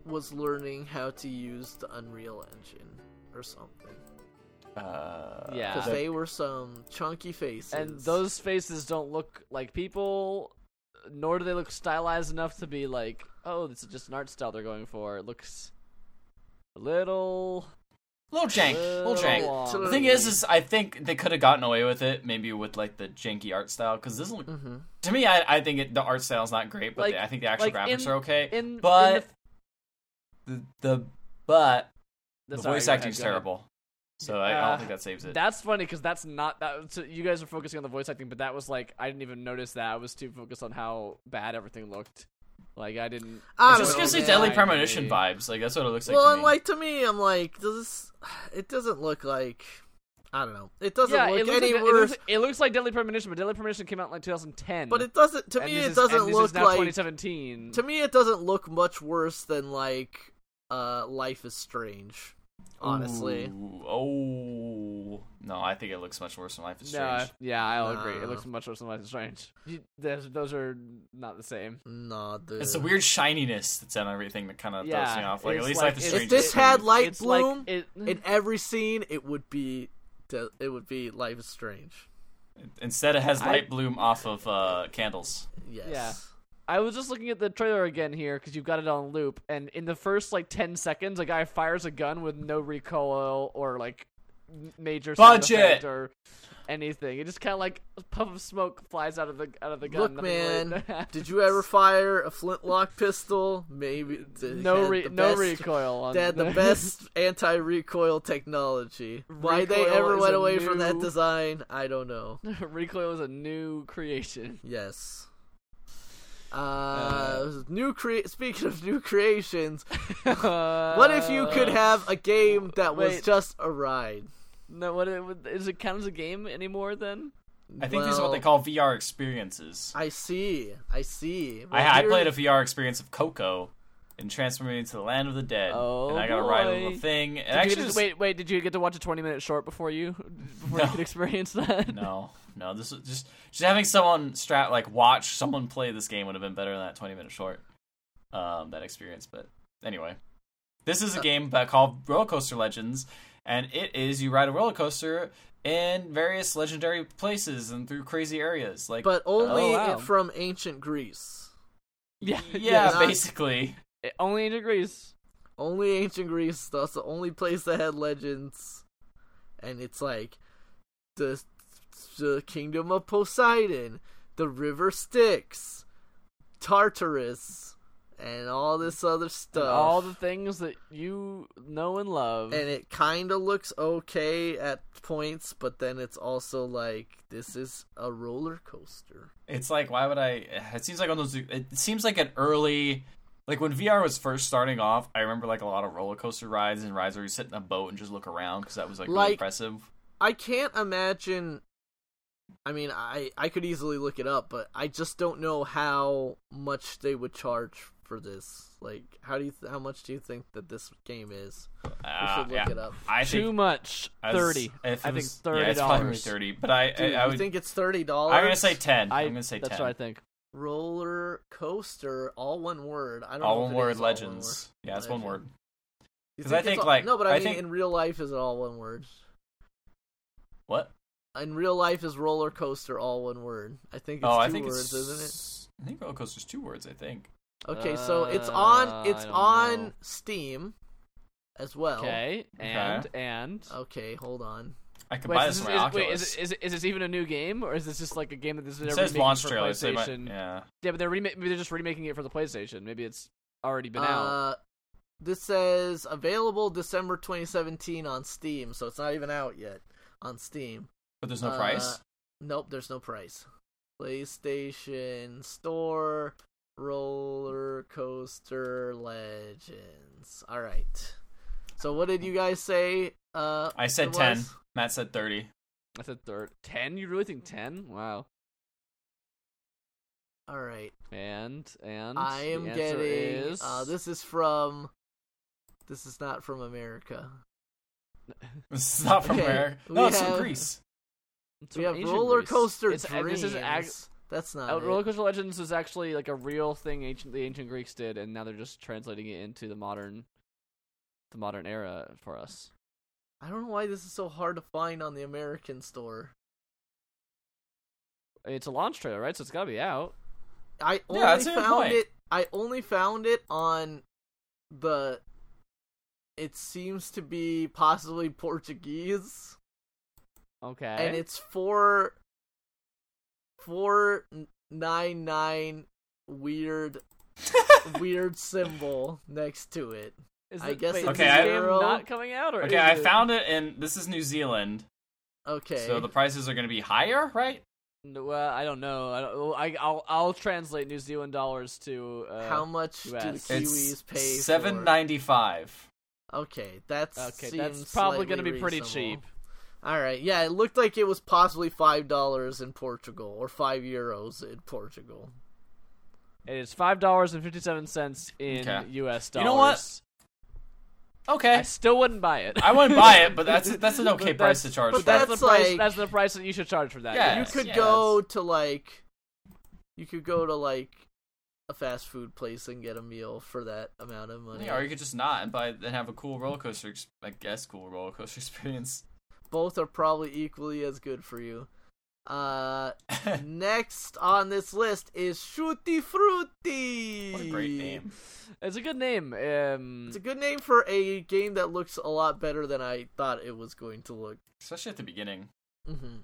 was learning how to use the Unreal Engine or something. Uh, Yeah. Because they were some chunky faces. and those faces don't look like people, nor do they look stylized enough to be like, oh, this is just an art style they're going for. It looks a little. little jank, little little jank. long. The thing is, is I think they could have gotten away with it, maybe with like the janky art style, because this look hmm to me, I, I think it, the art style is not great, but Like- the, I think the actual like graphics in- are okay. In in but the, the, the but the sorry, voice go ahead, acting's terrible, so I, I Uh, don't think that saves it. That's funny because that's not that. So you guys are focusing on the voice acting, but that was like I didn't even notice that. I was too focused on how bad everything looked. Like I didn't. I It don't just know, gives me man. Deadly Premonition vibes. Like that's what it looks like. well, to and me. like to me, I'm like, does this? It doesn't look like. I don't know. It doesn't yeah, look it looks, any like, it, worse. looks, it looks like Deadly Premonition, but Deadly Premonition came out in like 2010. but it doesn't. To me, this it is- doesn't and this look is now like. 2017. To me, it doesn't look much worse than like, uh, Life is Strange. Honestly, Ooh, oh no, I think it looks much worse than Life is Strange. No, yeah, I'll agree. It looks much worse than Life is Strange. You, those, those are not the same. nah, dude. It's a weird shininess that's on everything that kind of Yeah, throws me off. Like at least like- Life is if Strange. If this is had light it's bloom like it. in every scene, it would be. de- It would be Life is Strange. instead it has I- light bloom off of uh, candles. Yes. Yeah. I was just looking at the trailer again here because you've got it on loop, and in the first like ten seconds, a guy fires a gun with no recoil or like major Budget! effect or anything. It just kind of like a puff of smoke flies out of the out of the gun. Look, really man, [laughs] happens. Did you ever fire a flintlock pistol? Maybe. no re- no best- recoil on They had the best [laughs] anti-recoil technology. Why they ever went away from that design, I don't know. [laughs] recoil is a new creation. Yes. Uh, new crea- Speaking of new creations, [laughs] what if you could have a game that was wait. just a ride? No, what is it count as a game anymore? Then I think these are what they call VR experiences. I see. I see. Well, I, I played a VR experience of Coco and transformed into the land of the dead, Oh, and I got to ride a little thing. And Did you actually, get to- just- wait, wait. Did you get to watch a twenty-minute short before you before [laughs] No. you could experience that? no, no, this is just just having someone strap like watch someone play this game would have been better than that twenty minute short. Um, that experience, but anyway, this Uh, is a game that called Roller Coaster Legends, and it is you ride a roller coaster in various legendary places and through crazy areas. Like, but only Oh, wow. from ancient Greece. [laughs] Yeah, yeah, not- basically. It only in Greece. Only ancient Greece. That's the only place that had legends, and it's like the the kingdom of Poseidon, the river Styx, Tartarus, and all this other And stuff. all the things that you know and love. and it kind of looks okay at points, but then it's also like this is a roller coaster. It's like, why would I? It seems like on those. It seems like an early, like when VR was first starting off. I remember like a lot of roller coaster rides and rides where you sit in a boat and just look around because that was like, really Like- impressive. I can't imagine. I mean, I I could easily look it up, but I just don't know how much they would charge for this. Like, how do you th- how much do you think that this game is? We Uh, should look yeah. it up. I Too think much. I was- Thirty. if it I think was- thirty Yeah, it's probably thirty, but I, Dude, I, I you would. think it's thirty dollars? I'm gonna say ten. I, am gonna say that's ten. what I think. roller coaster, all one word. I don't. All if one word is all one legends. Yeah, it's one word. You 'Cause I think, all- like- no, but I, I mean, think- in real life, is it all one word? What? In real life, is roller coaster all one word? I think it's oh, two I think words, it's. isn't it? I think roller coaster's two words. I think. Okay, so it's Uh, on it's I don't on know. Steam as well. Okay, and and Okay, hold on. I could wait, buy is, this this, my is, wait, Oculus. is, is, is this even a new game, or is this just like a game that this is it says remaking launch for trailer, so might, PlayStation? yeah. Yeah, but they're rema- maybe they're just remaking it for the PlayStation. Maybe it's already been out. Uh, this says available December 2017 on Steam, so it's not even out yet on Steam. But there's no Uh, price. Nope, there's no price. PlayStation Store Roller Coaster Legends. All right. So what did you guys say? Uh, I said ten. was? Matt said thirty. I said third. Ten? You really think ten? Wow. All right. And and I am getting. is Uh, this is from. This is not from America. [laughs] This is not from Okay, America. we No, it's have- from Greece. It's we have Roller Greece. Coaster It's, Dreams. This is ag- That's not uh. Roller Coaster Legends is actually like a real thing ancient the ancient Greeks did, and now they're just translating it into the modern, the modern era for us. I don't know why this is so hard to find on the American store. It's a launch trailer, right? So it's gotta be out. I only Yeah, found it. I only found it on the. It seems to be possibly Portuguese, Okay. and it's four. Four nine nine weird [laughs] weird symbol next to it. Is I it- guess wait, it's is this Okay, I- not coming out, or Okay, is I it- found it, and this is New Zealand, Okay. so the prices are going to be higher, right? No, Well, I don't know. I don't, I, I'll I'll translate New Zealand dollars to uh, How much do the Kiwis It's pay? seven for... ninety five. Okay, that's Okay, that's probably gonna be pretty reasonable. cheap. All right, yeah, it looked like it was possibly five dollars in Portugal or five euros in Portugal. It is five dollars and fifty seven cents in Okay. U.S. You dollars. know what? Okay, I still wouldn't buy it. I wouldn't buy it, but that's [laughs] that's an okay price to charge but for. that's, that's the price. That's the price that you should charge for that. Yeah. you could yes. go to like, you could go to like a fast food place and get a meal for that amount of money. Yeah, or you could just not and buy and have a cool roller coaster. I guess cool roller coaster [laughs] experience. Both are probably equally as good for you. Uh, [laughs] next on this list is Shooty Fruity. what a great name. It's a good name. Um, It's a good name for a game that looks a lot better than I thought it was going to look. Especially at the beginning. hmm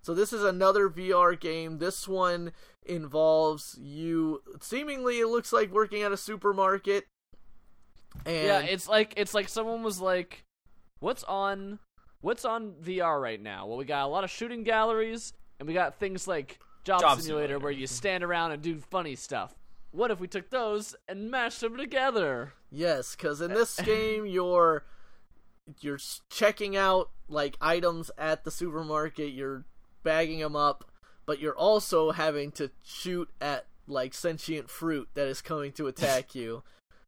So this is another VR game. This one involves you. Seemingly, it looks like working at a supermarket. And yeah, it's like it's like someone was like, "What's on, what's on VR right now?" Well, we got a lot of shooting galleries, and we got things like Job, Job Simulator, Simulator. where you stand around and do funny stuff. What if we took those and mashed them together? yes, because in this game, you're you're checking out like items at the supermarket. You're bagging them up, but you're also having to shoot at like sentient fruit that is coming to attack [laughs] you.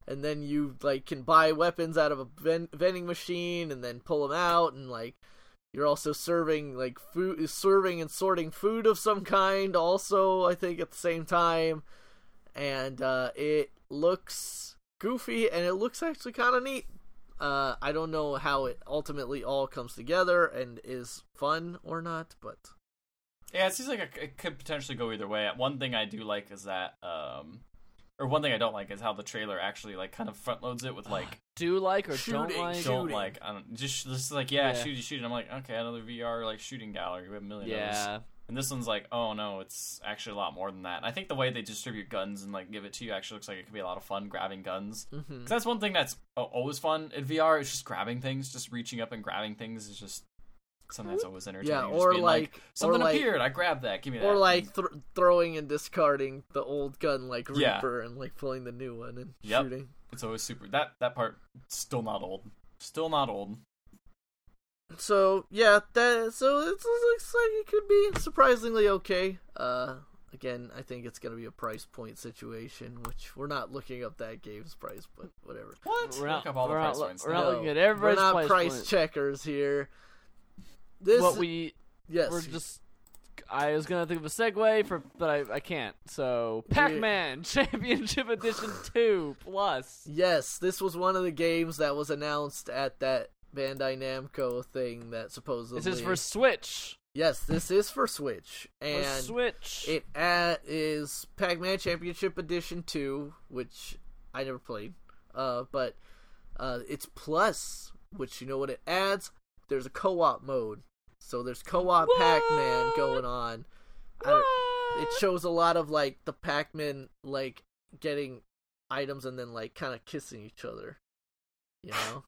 And then you like can buy weapons out of a ven- vending machine and then pull them out and like you're also serving like food serving and sorting food of some kind also I think at the same time and uh, it looks goofy and it looks actually kind of neat. Uh, I don't know how it ultimately all comes together and is fun or not, but Yeah, it seems like it, could potentially go either way. One thing I do like is that, um, or one thing I don't like is how the trailer actually like kind of front loads it with like [sighs] Do like or don't like? shoot- don't Shooting. like I don't just just like yeah, Yeah. shooting shooting. I'm like okay, another VR like shooting gallery. We have a million of those. Yeah, And this one's like, oh no, it's actually a lot more than that. And I think the way they distribute guns and like give it to you actually looks like it could be a lot of fun grabbing guns. mhm. 'Cause that's one thing that's uh, always fun in VR. It's just grabbing things, just reaching up and grabbing things is just something that's always entertaining. yeah, or being like, something or like, appeared, I grabbed that. Give me that. or like th- throwing and discarding the old gun like Yeah. Reaper and like pulling the new one and Yep. shooting. it's always super. That that part still not old. Still not old. So yeah, that so it looks like it could be surprisingly okay. Uh, again, I think it's gonna be a price point situation, which we're not looking up that game's price, but whatever. What? we're not. up all the we're not, price we're not looking at We're not price, price point. checkers here. This What we yes, we're just. I was gonna think of a segue for, but I, I can't. So, Pac-Man [laughs] Championship Edition Two Plus. yes, this was one of the games that was announced at that Bandai Namco thing that supposedly This is for Switch. Yes, this is for Switch, For and Switch. it uh, is Pac-Man Championship Edition Two, which I never played. Uh, but uh, it's Plus, which you know what it adds. There's a co-op mode, so there's co-op Pac-Man going on. I don't- it shows a lot of like the Pac-Man like getting items and then like kind of kissing each other. You [sighs] know,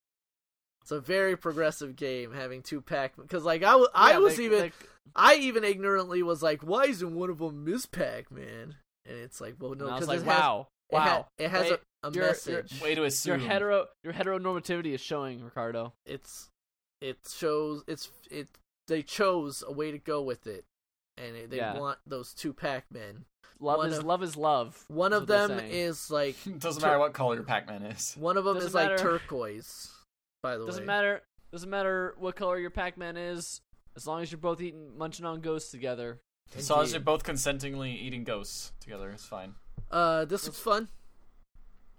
it's a very progressive game having two Pac-Man because like I was I was they- even they- I even ignorantly was like, why isn't one of them Miss Pac-Man? And it's like, well, no, and I was because like, it has, wow, it, ha- wow. it has Wait, a, a you're- you're- message. Way to assume your hetero your heteronormativity is showing, Ricardo. It's it shows it's it they chose a way to go with it, and they Yeah. want those two Pac-Men. Love One is of- love is love. One is of them is like [laughs] Doesn't Tur- matter what color your Pac-Man is. one of them Doesn't is like turquoise. By the way. doesn't matter doesn't matter what color your Pac-Man is, as long as you're both eating munching on ghosts together. As long as you're both consentingly eating ghosts together, it's fine. Uh, this looks fun.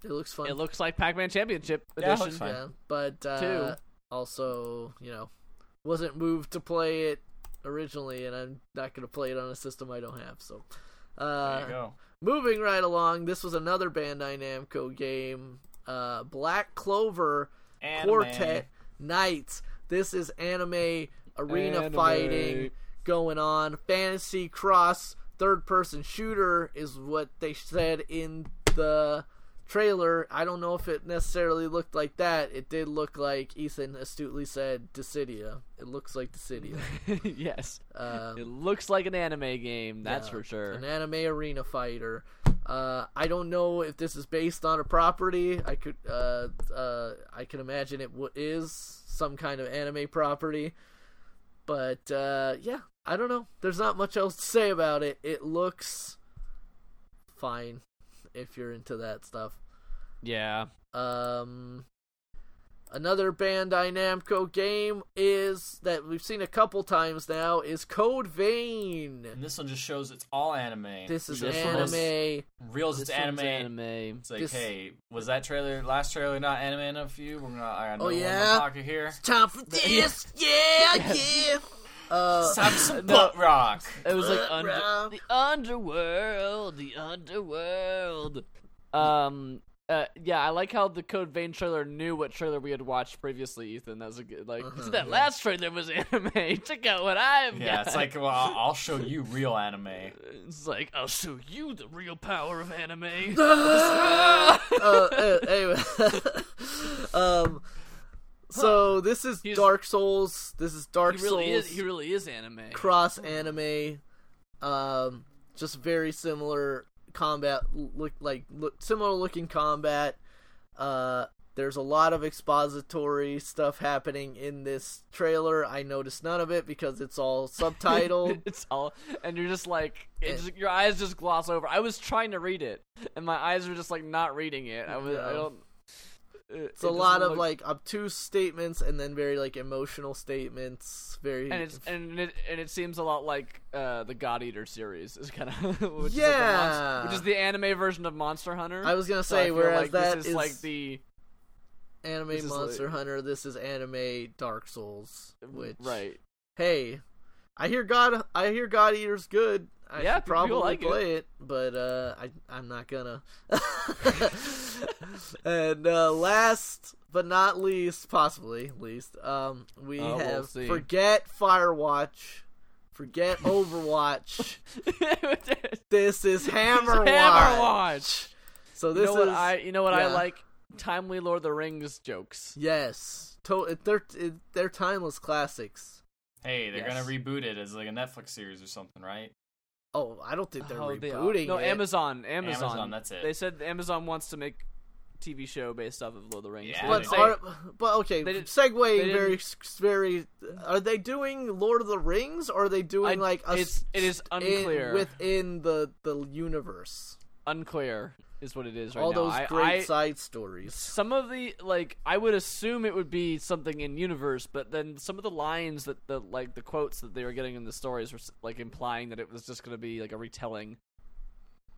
It looks fun. It looks like Pac-Man Championship Yeah, it edition. looks fine. Yeah, but uh, Two. also, you know, wasn't moved to play it originally, and I'm not gonna play it on a system I don't have. So, There uh, you go. moving right along, this was another Bandai Namco game, uh, Black Clover Anime. Quartet Knights. This is anime arena Anime. fighting going on. Fantasy cross third person shooter is what they said in the trailer. I don't know if it necessarily looked like that. It did look like Ethan astutely said Dissidia. It looks like Dissidia. [laughs] yes. Um, It looks like an anime game, that's yeah, for sure. An anime arena fighter. Uh, I don't know if this is based on a property. I could, uh, uh, I can imagine it w- is some kind of anime property. But uh, yeah, I don't know. There's not much else to say about it. It looks fine if you're into that stuff. Yeah. Um, another Bandai Namco game is that we've seen a couple times now is Code Vein. And this one just shows it's all anime. This is This anime. is- reveals This it's anime. anime. It's like, This- hey, was that trailer, last trailer, not anime enough for you? We're gonna, I got Oh, another one in yeah? my pocket here. Time [laughs] for this, yeah, [laughs] yeah. Uh, some [laughs] no. butt rock. It was like under, the underworld, the underworld. Um. Uh, yeah, I like how the Code Vein trailer knew what trailer we had watched previously, Ethan. That was a good, like, Uh-huh, that yeah. last trailer was [laughs] anime. Check out what I've Yeah, got. it's like, well, I'll I'll show you real anime. It's like, I'll show you the real power of anime. [laughs] uh, uh, anyway, um, so this is He's- Dark Souls. This is Dark he really Souls is. He really is anime. cross anime. Um, just very similar combat. Look like look similar looking combat. Uh, there's a lot of expository stuff happening in this trailer. I noticed none of it because it's all [laughs] subtitled. it's all, and you're just like, it just, your eyes just gloss over. I was trying to read it, and my eyes were just like not reading it. I was, I Yeah. Don't. It's a lot of like obtuse statements and then very like emotional statements. Very and it's and it and it seems a lot like uh, the God Eater series is kind of [laughs] which is like the Yeah. which is the anime version of Monster Hunter. I was gonna say, feel whereas like that this is is like the anime Monster like- Hunter. This is anime Dark Souls. Which right. hey, I hear God. I hear God Eater's good. I Yeah, should probably like play it. but uh, I I'm not gonna. [laughs] and uh, last but not least, possibly least, um, we we'll have forget Firewatch, forget [laughs] Overwatch. [laughs] this is Hammerwatch. Hammer Watch. So You this know what is I you know what I like? Timely Lord of the Rings jokes. yes, to- they're they're timeless classics. Hey, they're Yes. gonna reboot it as like a Netflix series or something, right? Oh, I don't think they're Oh, they are. rebooting no, it. Amazon, Amazon. Amazon, that's it. They said Amazon wants to make TV show based off of Lord of the Rings. Yeah, But didn't are, but okay, They didn't- segueing they very very. Are they doing Lord of the Rings or are they doing I- like a it's it is in- unclear. within the the universe? unclear is what it is right All now. those I- great I- side stories. some of the like I would assume it would be something in universe, but then some of the lines that the like the quotes that they were getting in the stories were like implying that it was just going to be like a retelling,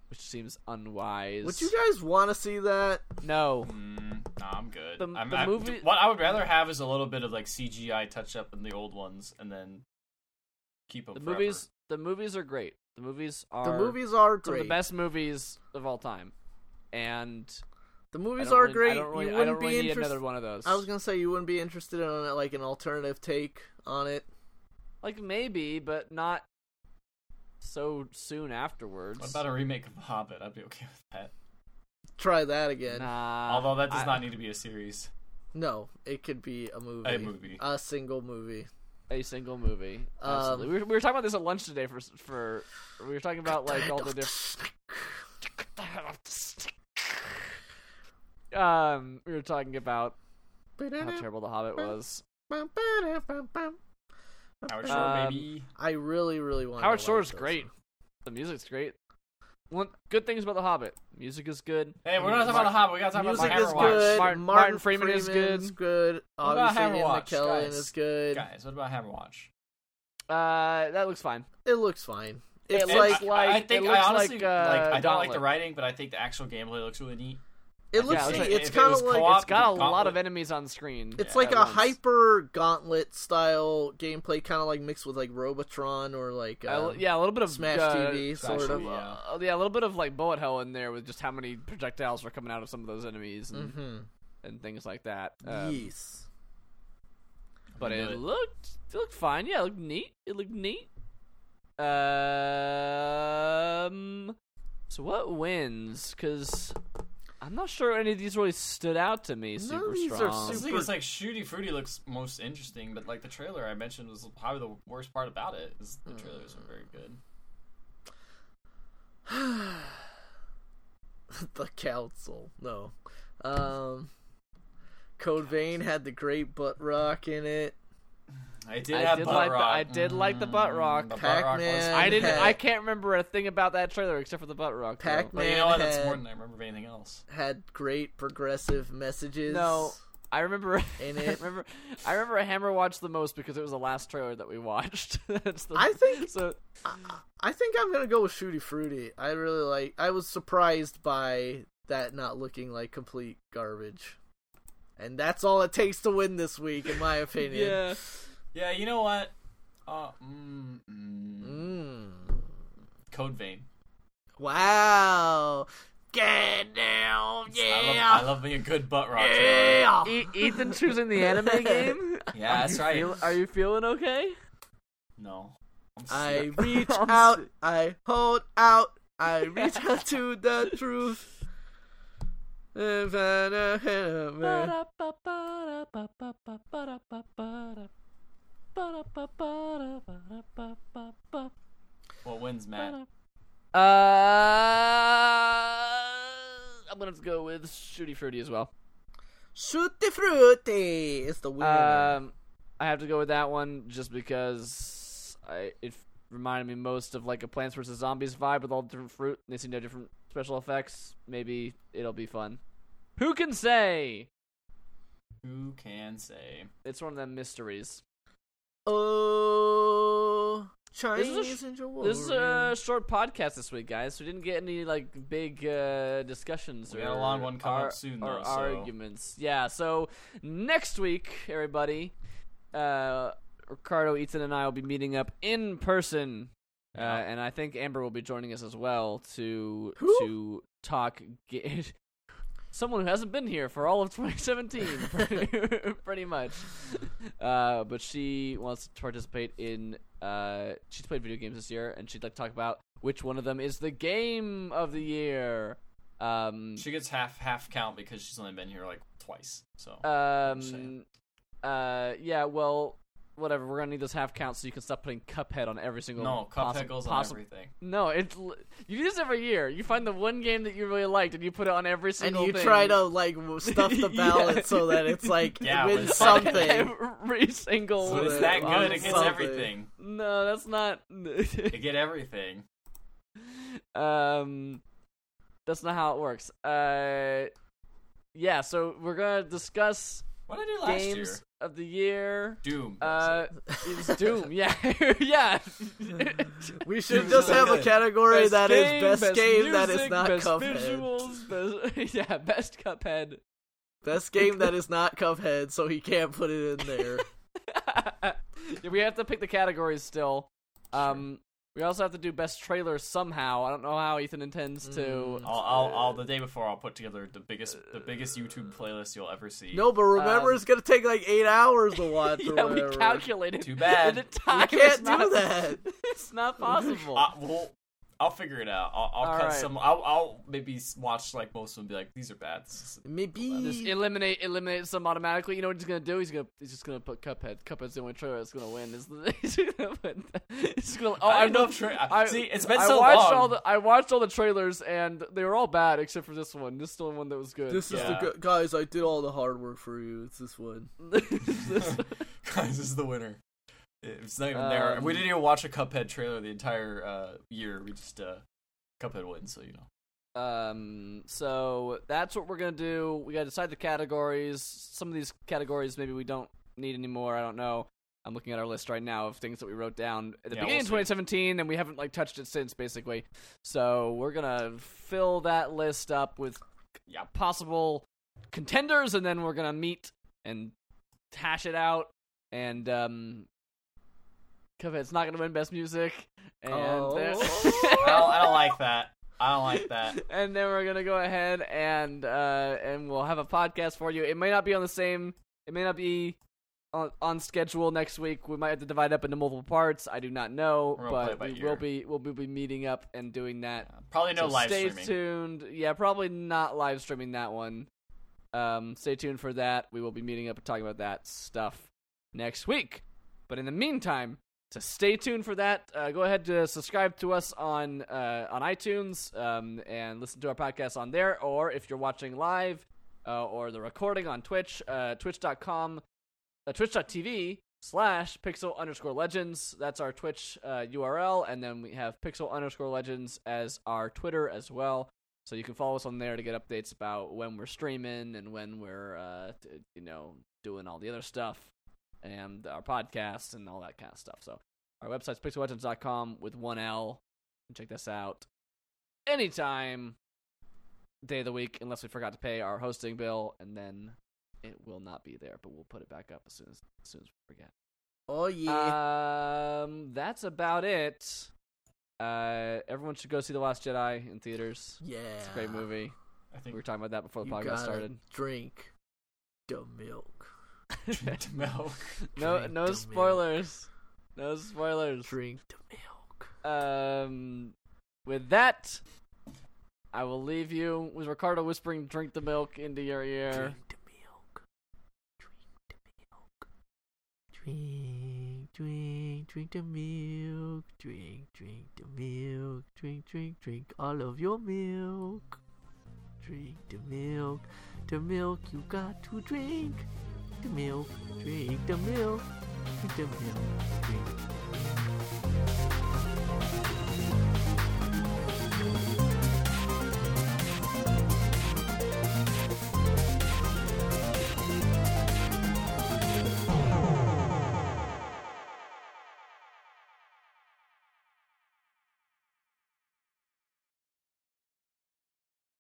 which seems unwise. Would you guys want to see that? No. Mm, nah, I'm good. The- I'm, the I'm- movie- What I would rather have is a little bit of like CGI touch up in the old ones, and then keep them. The movies, the movies are great. The movies are The movies are some of great. the best movies of all time, and The movies are really- great. I don't really, you wouldn't don't be really need interested. another one of those. I was gonna say you wouldn't be interested in like an alternative take on it. like maybe, but not so soon afterwards. What about a remake of The Hobbit? I'd be okay with that. Try that again. Nah, Although that does I- not need to be a series. No, it could be a movie. A movie. A single movie. a single movie. Um, Absolutely. we, were, we were talking about this at lunch today. For for we were talking about like all the different. Um, we were talking about how terrible the Hobbit was. Howard Shore, Um, baby. I really, really want. Howard Shore is great. The music's great. One good things about the Hobbit: music is good. Hey, we're not talking about The Hobbit. We gotta talk Music about is the good. Martin- Martin, Martin Freeman is Freeman's good. good. What about Obviously, Ian Hammerwatch, McKellen guys? is good. Guys, what about Hammerwatch? Uh, that looks fine. It looks fine. It It's looks like like- I, I it think looks I honestly like, uh, like. I don't like the writing, but I think the actual gameplay looks really neat. it looks. it looks neat. like it's it kind was of like co-op, It's got a Gauntlet. lot of enemies on screen. It's Yeah, like a once. hyper gauntlet style gameplay, kind of like mixed with like Robotron or like Uh, yeah, a little bit of Smash uh, TV, Smash sort of. Yeah. Uh, yeah, a little bit of like bullet hell in there with just how many projectiles are coming out of some of those enemies and, hmm and things like that. Um, yes. But Really it looked it looked fine. Yeah, it looked neat. It looked neat. Um. So what wins? Because I'm not sure any of these really stood out to me None super of these are strong. I super- think it's like Shooty Fruity looks most interesting, but like the trailer I mentioned was probably the worst part about it. Is the trailers are very good. [sighs] the council. No. Um Code Vein had the great butt rock in it. I did I have did butt like the- I did like the butt Mm, rock. the butt rock was- Pac-Man I didn't. had- I can't remember a thing about that trailer except for the butt rock. Pac-Man you know what? That's had- more than I remember of anything else. Had great progressive messages. No, I remember. [laughs] In I remember. I remember Hammer watched the most because it was the last trailer that we watched. [laughs] That's the, I think- so. I, I think I'm gonna go with Shooty Fruity. I really like. I was surprised by that not looking like complete garbage, and that's all it takes to win this week, in my opinion. Yeah. Yeah, you know what? Uh, mm, mm, Mm. Code Vein. Wow. Get down, I love, yeah. I love being a good butt rock. trailer. Yeah. E- Ethan choosing the anime [laughs] game. Yeah, that's right. Feel- are you feeling okay? No. I'm I sick. reach [laughs] out. I hold out. I [laughs] reach out to the truth. What wins, Matt? Uh, I'm gonna have to go with Shooty Fruity as well. Shooty fruity is the winner. Um, I have to go with that one just because I it reminded me most of like a Plants vs Zombies vibe with all the different fruit. And they seem to have different special effects. Maybe it'll be fun. Who can say? Who can say? It's one of them mysteries. Oh, This Chinese is a sh- Ninja This is a short podcast this week, guys. We didn't get any like big uh, discussions We or got a long one coming up ar- soon, or though, so- arguments. Yeah. So next week, everybody, uh, Ricardo, Ethan, and I will be meeting up in person, uh, Yeah. and I think Amber will be joining us as well to Who? to talk. Ga- [laughs] Someone who hasn't been here for all of [laughs] 2017, pretty, [laughs] pretty much. Uh, but she wants to participate in. Uh, she's played video games this year, and she'd like to talk about which one of them is the game of the year. Um, She gets half half count because she's only been here like twice. So um, uh, yeah. Well, whatever. We're gonna need those half counts so you can stop putting Cuphead on every single. no, possi- Cuphead goes on possible- everything. No, it's you do this every year. You find the one game that you really liked, and you put it on every single. and you thing. try to like [laughs] stuff the Yeah. ballot so that it's like [laughs] Yeah, it wins something. every single. So it's that that good, it gets something. everything. No, that's not. [laughs] You get everything. um, that's not how it works. Uh, yeah. So we're gonna discuss What did I do last games year? of the year. Doom. Uh, it's Doom. [laughs] Yeah, [laughs] yeah. We should Doom's just really have a category Best that is game, best, game that is not best Cuphead. visuals, best, [laughs] yeah, best Cuphead. Best game that is not Cuphead, so he can't put it in there. yeah, we have to pick the categories still. Um, we also have to do best trailer somehow. I don't know how Ethan intends to. Mm. I'll, I'll, I'll the day before I'll put together the biggest the biggest YouTube playlist you'll ever see. No, but remember, Um, it's gonna take like eight hours to [laughs] watch. or yeah, we calculated. Too bad. The We time can't do not- that. [laughs] It's not possible. I, well, I'll figure it out. I'll, I'll cut right. some. I'll, I'll maybe watch like most of them. and Be like, these are bad. This is- Maybe. Just eliminate eliminate some automatically. You know what he's gonna do? He's gonna he's just gonna put Cuphead. Cuphead's the only trailer that's gonna win. Is [laughs] he's gonna put, he's gonna, oh, I I don't know know. tra- I, see, it's been I so watched long. all the I watched all the trailers and they were all bad except for this one. This is the only one that was good. This is the guys. I did all the hard work for you. It's this one. [laughs] This- [laughs] Guys, this is the winner. It's not even there. Um, We didn't even watch a Cuphead trailer the entire uh, year. We just uh, Cuphead wins, so you know. Um, so that's what we're gonna do. We gotta decide the categories. Some of these categories maybe we don't need anymore. I don't know. I'm looking at our list right now of things that we wrote down at the Yeah, beginning we'll of 2017, and we haven't like touched it since, basically. So we're gonna fill that list up with Yeah. possible contenders, and then we're gonna meet and hash it out. And um, Cuphead's not gonna win Best Music, and Oh. [laughs] I don't, I don't like that. I don't like that. [laughs] and then we're gonna go ahead and uh, and we'll have a podcast for you. It may not be on the same. It may not be on, on schedule next week. We might have to divide up into multiple parts. I do not know, We're but we ear. will be we'll be meeting up and doing that. Probably no so live stay streaming. tuned. Yeah, probably not live streaming that one. Um, stay tuned for that. We will be meeting up and talking about that stuff next week. But in the meantime, to stay tuned for that, uh, go ahead to subscribe to us on uh, on iTunes um, and listen to our podcast on there. Or if you're watching live uh, or the recording on Twitch, uh, twitch.com, uh, twitch.tv slash pixel underscore legends. That's our Twitch uh, URL. And then we have pixel underscore legends as our Twitter as well. So you can follow us on there to get updates about when we're streaming and when we're, uh, you know, doing all the other stuff and our podcast and all that kind of stuff. So our website's pixellegends.com with one L. And check this out anytime, day of the week, unless we forgot to pay our hosting bill, and then it will not be there. But we'll put it back up as soon as, as soon as we forget. Oh yeah. Um, that's about it. Uh, everyone should go see The Last Jedi in theaters. yeah. It's a great movie. I think We were talking about that before the You podcast gotta started. drink the milk. Drink the milk. [laughs] no, Drink no the milk. spoilers. No spoilers. Drink the milk. Um, with that, I will leave you with Ricardo whispering, "Drink the milk" into your ear. Drink the milk. Drink the milk. Drink, drink, drink the milk. Drink, drink the milk. Drink, drink, drink all of your milk. Drink the milk. The milk you got to drink. Drink the milk. Drink the milk. Drink the milk.